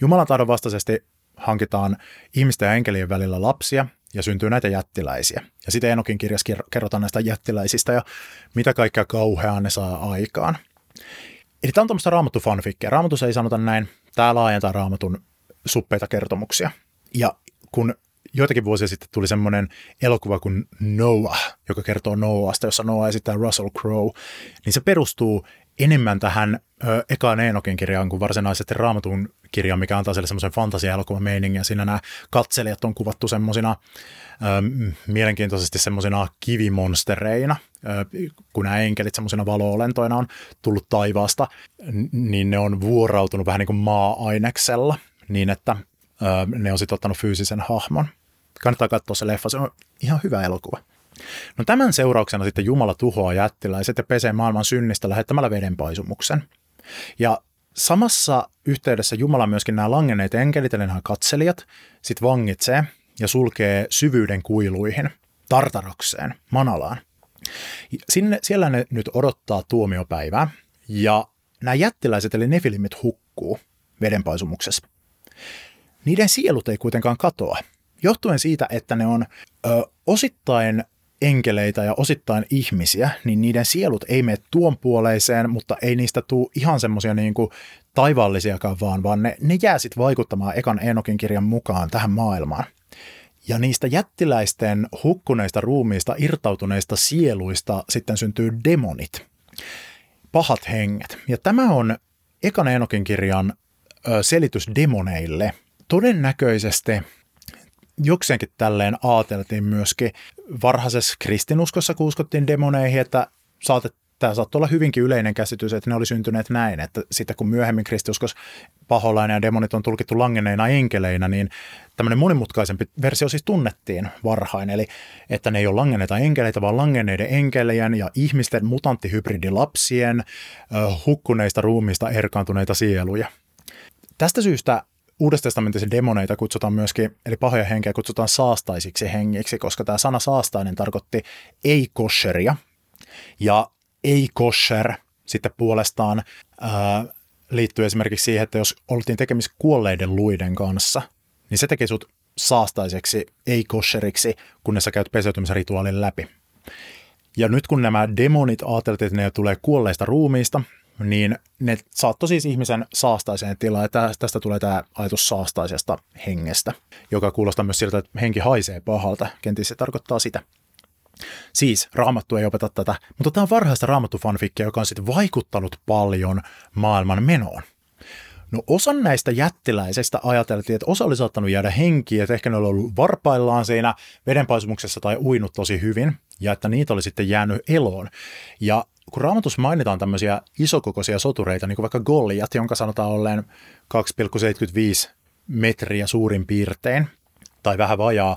Jumalan tahdon vastaisesti hankitaan ihmisten ja enkelien välillä lapsia, ja syntyy näitä jättiläisiä. Ja sitten Enokin kirjassa kerrotaan näistä jättiläisistä ja mitä kaikkea kauheaa ne saa aikaan. Eli tämä on tämmöistä raamattu fanfikkiä. Raamatussa ei sanota näin. Tämä laajentaa raamatun suppeita kertomuksia. Ja kun joitakin vuosia sitten tuli semmoinen elokuva kuin Noah, joka kertoo Noahsta, jossa Noah esittää Russell Crowe, niin se perustuu enemmän tähän ekaan Eenokin kirjaan kuin varsinaisesti raamatun kirjaan, mikä antaa sille semmoisen fantasia-elokuvan meiningin, ja siinä nämä katselijat on kuvattu semmoisina mielenkiintoisesti semmoisina kivimonstereina, kun nämä enkelit semmoisina valo-olentoina on tullut taivaasta, niin ne on vuorautunut vähän niin kuin maa-aineksella, niin että ne on sitten ottanut fyysisen hahmon. Kannattaa katsoa se leffa, se on ihan hyvä elokuva. No tämän seurauksena sitten Jumala tuhoaa jättiläiset ja pesee maailman synnistä lähettämällä vedenpaisumuksen. Ja samassa yhteydessä Jumala myöskin nämä langenneet enkelit, eli nämä katselijat, sitten vangitsee ja sulkee syvyyden kuiluihin, Tartarokseen, Manalaan. Sinne, siellä ne nyt odottaa tuomiopäivää, ja nämä jättiläiset eli nefilimit hukkuu vedenpaisumuksessa. Niiden sielut ei kuitenkaan katoa, johtuen siitä, että ne on ö, osittain enkeleitä ja osittain ihmisiä, niin niiden sielut ei mene tuon puoleiseen, mutta ei niistä tule ihan semmoisia niin kuin taivaallisiakaan vaan, vaan ne, ne jää sitten vaikuttamaan ekan Enokin kirjan mukaan tähän maailmaan. Ja niistä jättiläisten hukkuneista ruumiista, irtautuneista sieluista sitten syntyy demonit, pahat henget. Ja tämä on ekan Enokin kirjan selitys demoneille. Todennäköisesti jokseenkin tälleen ajateltiin myöskin varhaisessa kristinuskossa, kun uskottiin demoneihin, että saatet, tämä saattoi olla hyvinkin yleinen käsitys, että ne oli syntyneet näin, että sitten kun myöhemmin kristiuskos paholainen ja demonit on tulkittu langenneina enkeleinä, niin tämmöinen monimutkaisempi versio siis tunnettiin varhain, eli että ne ei ole langenneita enkeleitä, vaan langenneiden enkelejen ja ihmisten mutanttihybridilapsien hukkuneista ruumiista erkaantuneita sieluja. Tästä syystä Uudessa testamentissa demoneita kutsutaan myöskin, eli pahoja henkeä kutsutaan saastaisiksi hengiksi, koska tämä sana saastainen tarkoitti ei-kosheria. Ja ei-kosher sitten puolestaan ää, liittyy esimerkiksi siihen, että jos oltiin tekemisissä kuolleiden luiden kanssa, niin se teki sut saastaiseksi, ei-kosheriksi, kunnes sä käyt peseytymisrituaalin läpi. Ja nyt kun nämä demonit ajattelivat, että ne tulee kuolleista ruumiista, niin ne saattoi siis ihmisen saastaiseen tilaan. Ja tästä tulee tämä ajatus saastaisesta hengestä, joka kuulostaa myös siltä, että henki haisee pahalta. Kenties se tarkoittaa sitä. Siis raamattu ei opeta tätä, mutta tämä on varhaista raamattufanfikkia, joka on sitten vaikuttanut paljon maailman menoon. No osan näistä jättiläisistä ajateltiin, että osa oli saattanut jäädä henkiin, että ehkä ne oli ollut varpaillaan siinä vedenpaisumuksessa tai uinut tosi hyvin, ja että niitä oli sitten jäänyt eloon. Ja kun raamatussa mainitaan tämmöisiä isokokoisia sotureita, niin kuin vaikka Goliat, jonka sanotaan olleen 2,75 metriä suurin piirtein, tai vähän vajaa,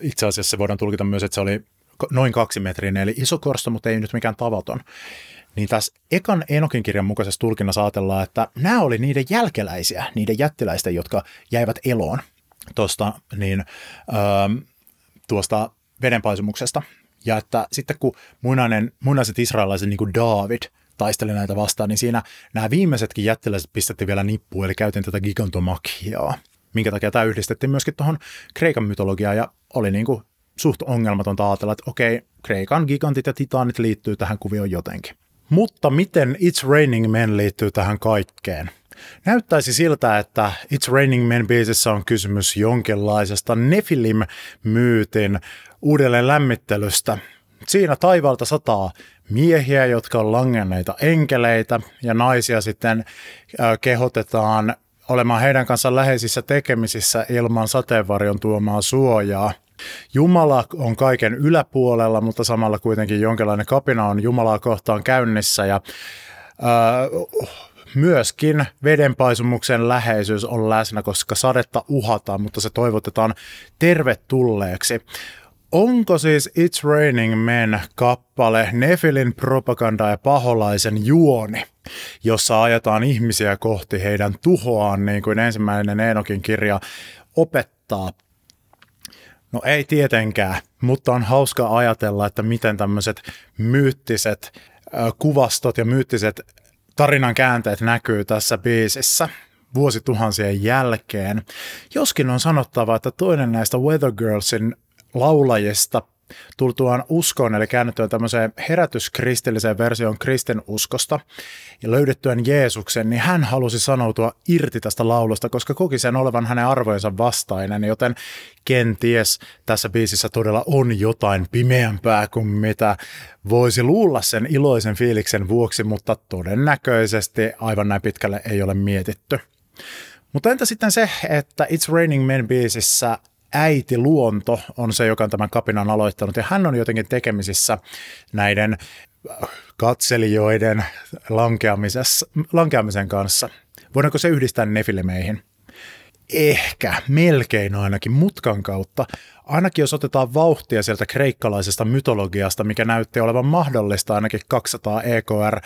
itse asiassa voidaan tulkita myös, että se oli noin kaksi metriä, eli iso korsto, mutta ei nyt mikään tavaton. Niin tässä ekan Enokin kirjan mukaisessa tulkinnassa ajatellaan, että nämä oli niiden jälkeläisiä, niiden jättiläisten, jotka jäivät eloon tuosta, niin, öö, tuosta vedenpaisumuksesta. Ja että sitten kun muinainen, muinaiset israelaiset, niin kuin David, taisteli näitä vastaan, niin siinä nämä viimeisetkin jättiläiset pistettiin vielä nippuun, eli käytiin tätä gigantomakiaa, minkä takia tämä yhdistettiin myöskin tuohon Kreikan mytologiaan, ja oli niin kuin suht ongelmatonta ajatella, että okei, Kreikan gigantit ja titaanit liittyy tähän kuvioon jotenkin. Mutta miten It's Raining Men liittyy tähän kaikkeen? Näyttäisi siltä, että It's Raining Men biisissä on kysymys jonkinlaisesta Nephilim-myytin uudelleen lämmittelystä. Siinä taivaalta sataa miehiä, jotka on langenneita enkeleitä ja naisia sitten kehotetaan olemaan heidän kanssa läheisissä tekemisissä ilman sateenvarjon tuomaa suojaa. Jumala on kaiken yläpuolella, mutta samalla kuitenkin jonkinlainen kapina on Jumalaa kohtaan käynnissä ja äh, myöskin vedenpaisumuksen läheisyys on läsnä, koska sadetta uhataan, mutta se toivotetaan tervetulleeksi. Onko siis It's Raining Men kappale Nefilin propaganda ja paholaisen juoni, jossa ajetaan ihmisiä kohti heidän tuhoaan, niin kuin ensimmäinen Eenokin kirja opettaa? No ei tietenkään, mutta on hauska ajatella, että miten tämmöiset myyttiset kuvastot ja myyttiset tarinan käänteet näkyy tässä biisissä vuosituhansien jälkeen. Joskin on sanottava, että toinen näistä Weather Girlsin laulajista tultuaan uskoon, eli käännyttyään tämmöiseen herätyskristilliseen versioon kristin uskosta ja löydettyään Jeesuksen, niin hän halusi sanoutua irti tästä laulusta, koska koki sen olevan hänen arvojensa vastainen, joten kenties tässä biisissä todella on jotain pimeämpää kuin mitä voisi luulla sen iloisen fiiliksen vuoksi, mutta todennäköisesti aivan näin pitkälle ei ole mietitty. Mutta entä sitten se, että It's Raining Men biisissä äiti luonto on se, joka on tämän kapinan aloittanut, ja hän on jotenkin tekemisissä näiden katselijoiden lankeamisen kanssa. Voidaanko se yhdistää nefilimeihin? Ehkä, melkein ainakin, mutkan kautta. Ainakin jos otetaan vauhtia sieltä kreikkalaisesta mytologiasta, mikä näytti olevan mahdollista ainakin 200 EKR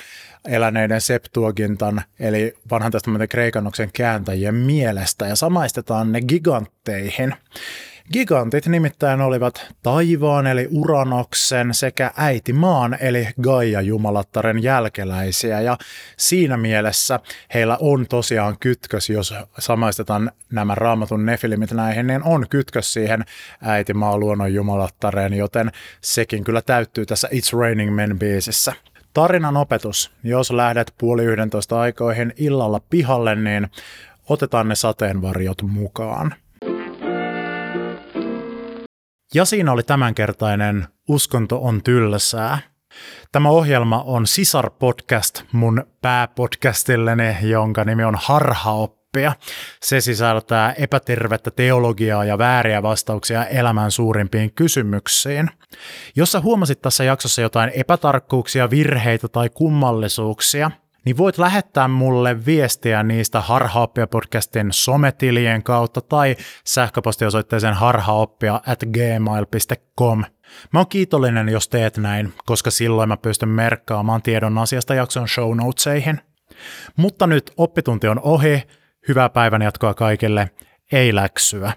eläneiden Septuagintan, eli vanhan testamentin kreikannoksen kääntäjien mielestä, ja samaistetaan ne gigantteihin. Gigantit nimittäin olivat taivaan eli Uranoksen sekä äiti maan eli Gaia jumalattaren jälkeläisiä ja siinä mielessä heillä on tosiaan kytkös, jos samaistetaan nämä raamatun nefilimit näihin, niin on kytkös siihen äiti maa luonnon jumalattareen, joten sekin kyllä täyttyy tässä It's Raining Men biisissä. Tarinan opetus. Jos lähdet puoli yhdentoista aikoihin illalla pihalle, niin otetaan ne sateenvarjot mukaan. Ja siinä oli tämänkertainen Uskonto on tylsää. Tämä ohjelma on sisar-podcast mun pääpodcastilleni, jonka nimi on Harhaoppia. Se sisältää epätervettä teologiaa ja vääriä vastauksia elämän suurimpiin kysymyksiin. Jos sä huomasit tässä jaksossa jotain epätarkkuuksia, virheitä tai kummallisuuksia – niin voit lähettää mulle viestiä niistä Harhaoppia-podcastin sometilien kautta tai sähköpostiosoitteeseen harhaoppia at gmail.com. Mä oon kiitollinen, jos teet näin, koska silloin mä pystyn merkkaamaan tiedon asiasta jakson show notesihin. Mutta nyt oppitunti on ohi, hyvää päivän jatkoa kaikille, ei läksyä.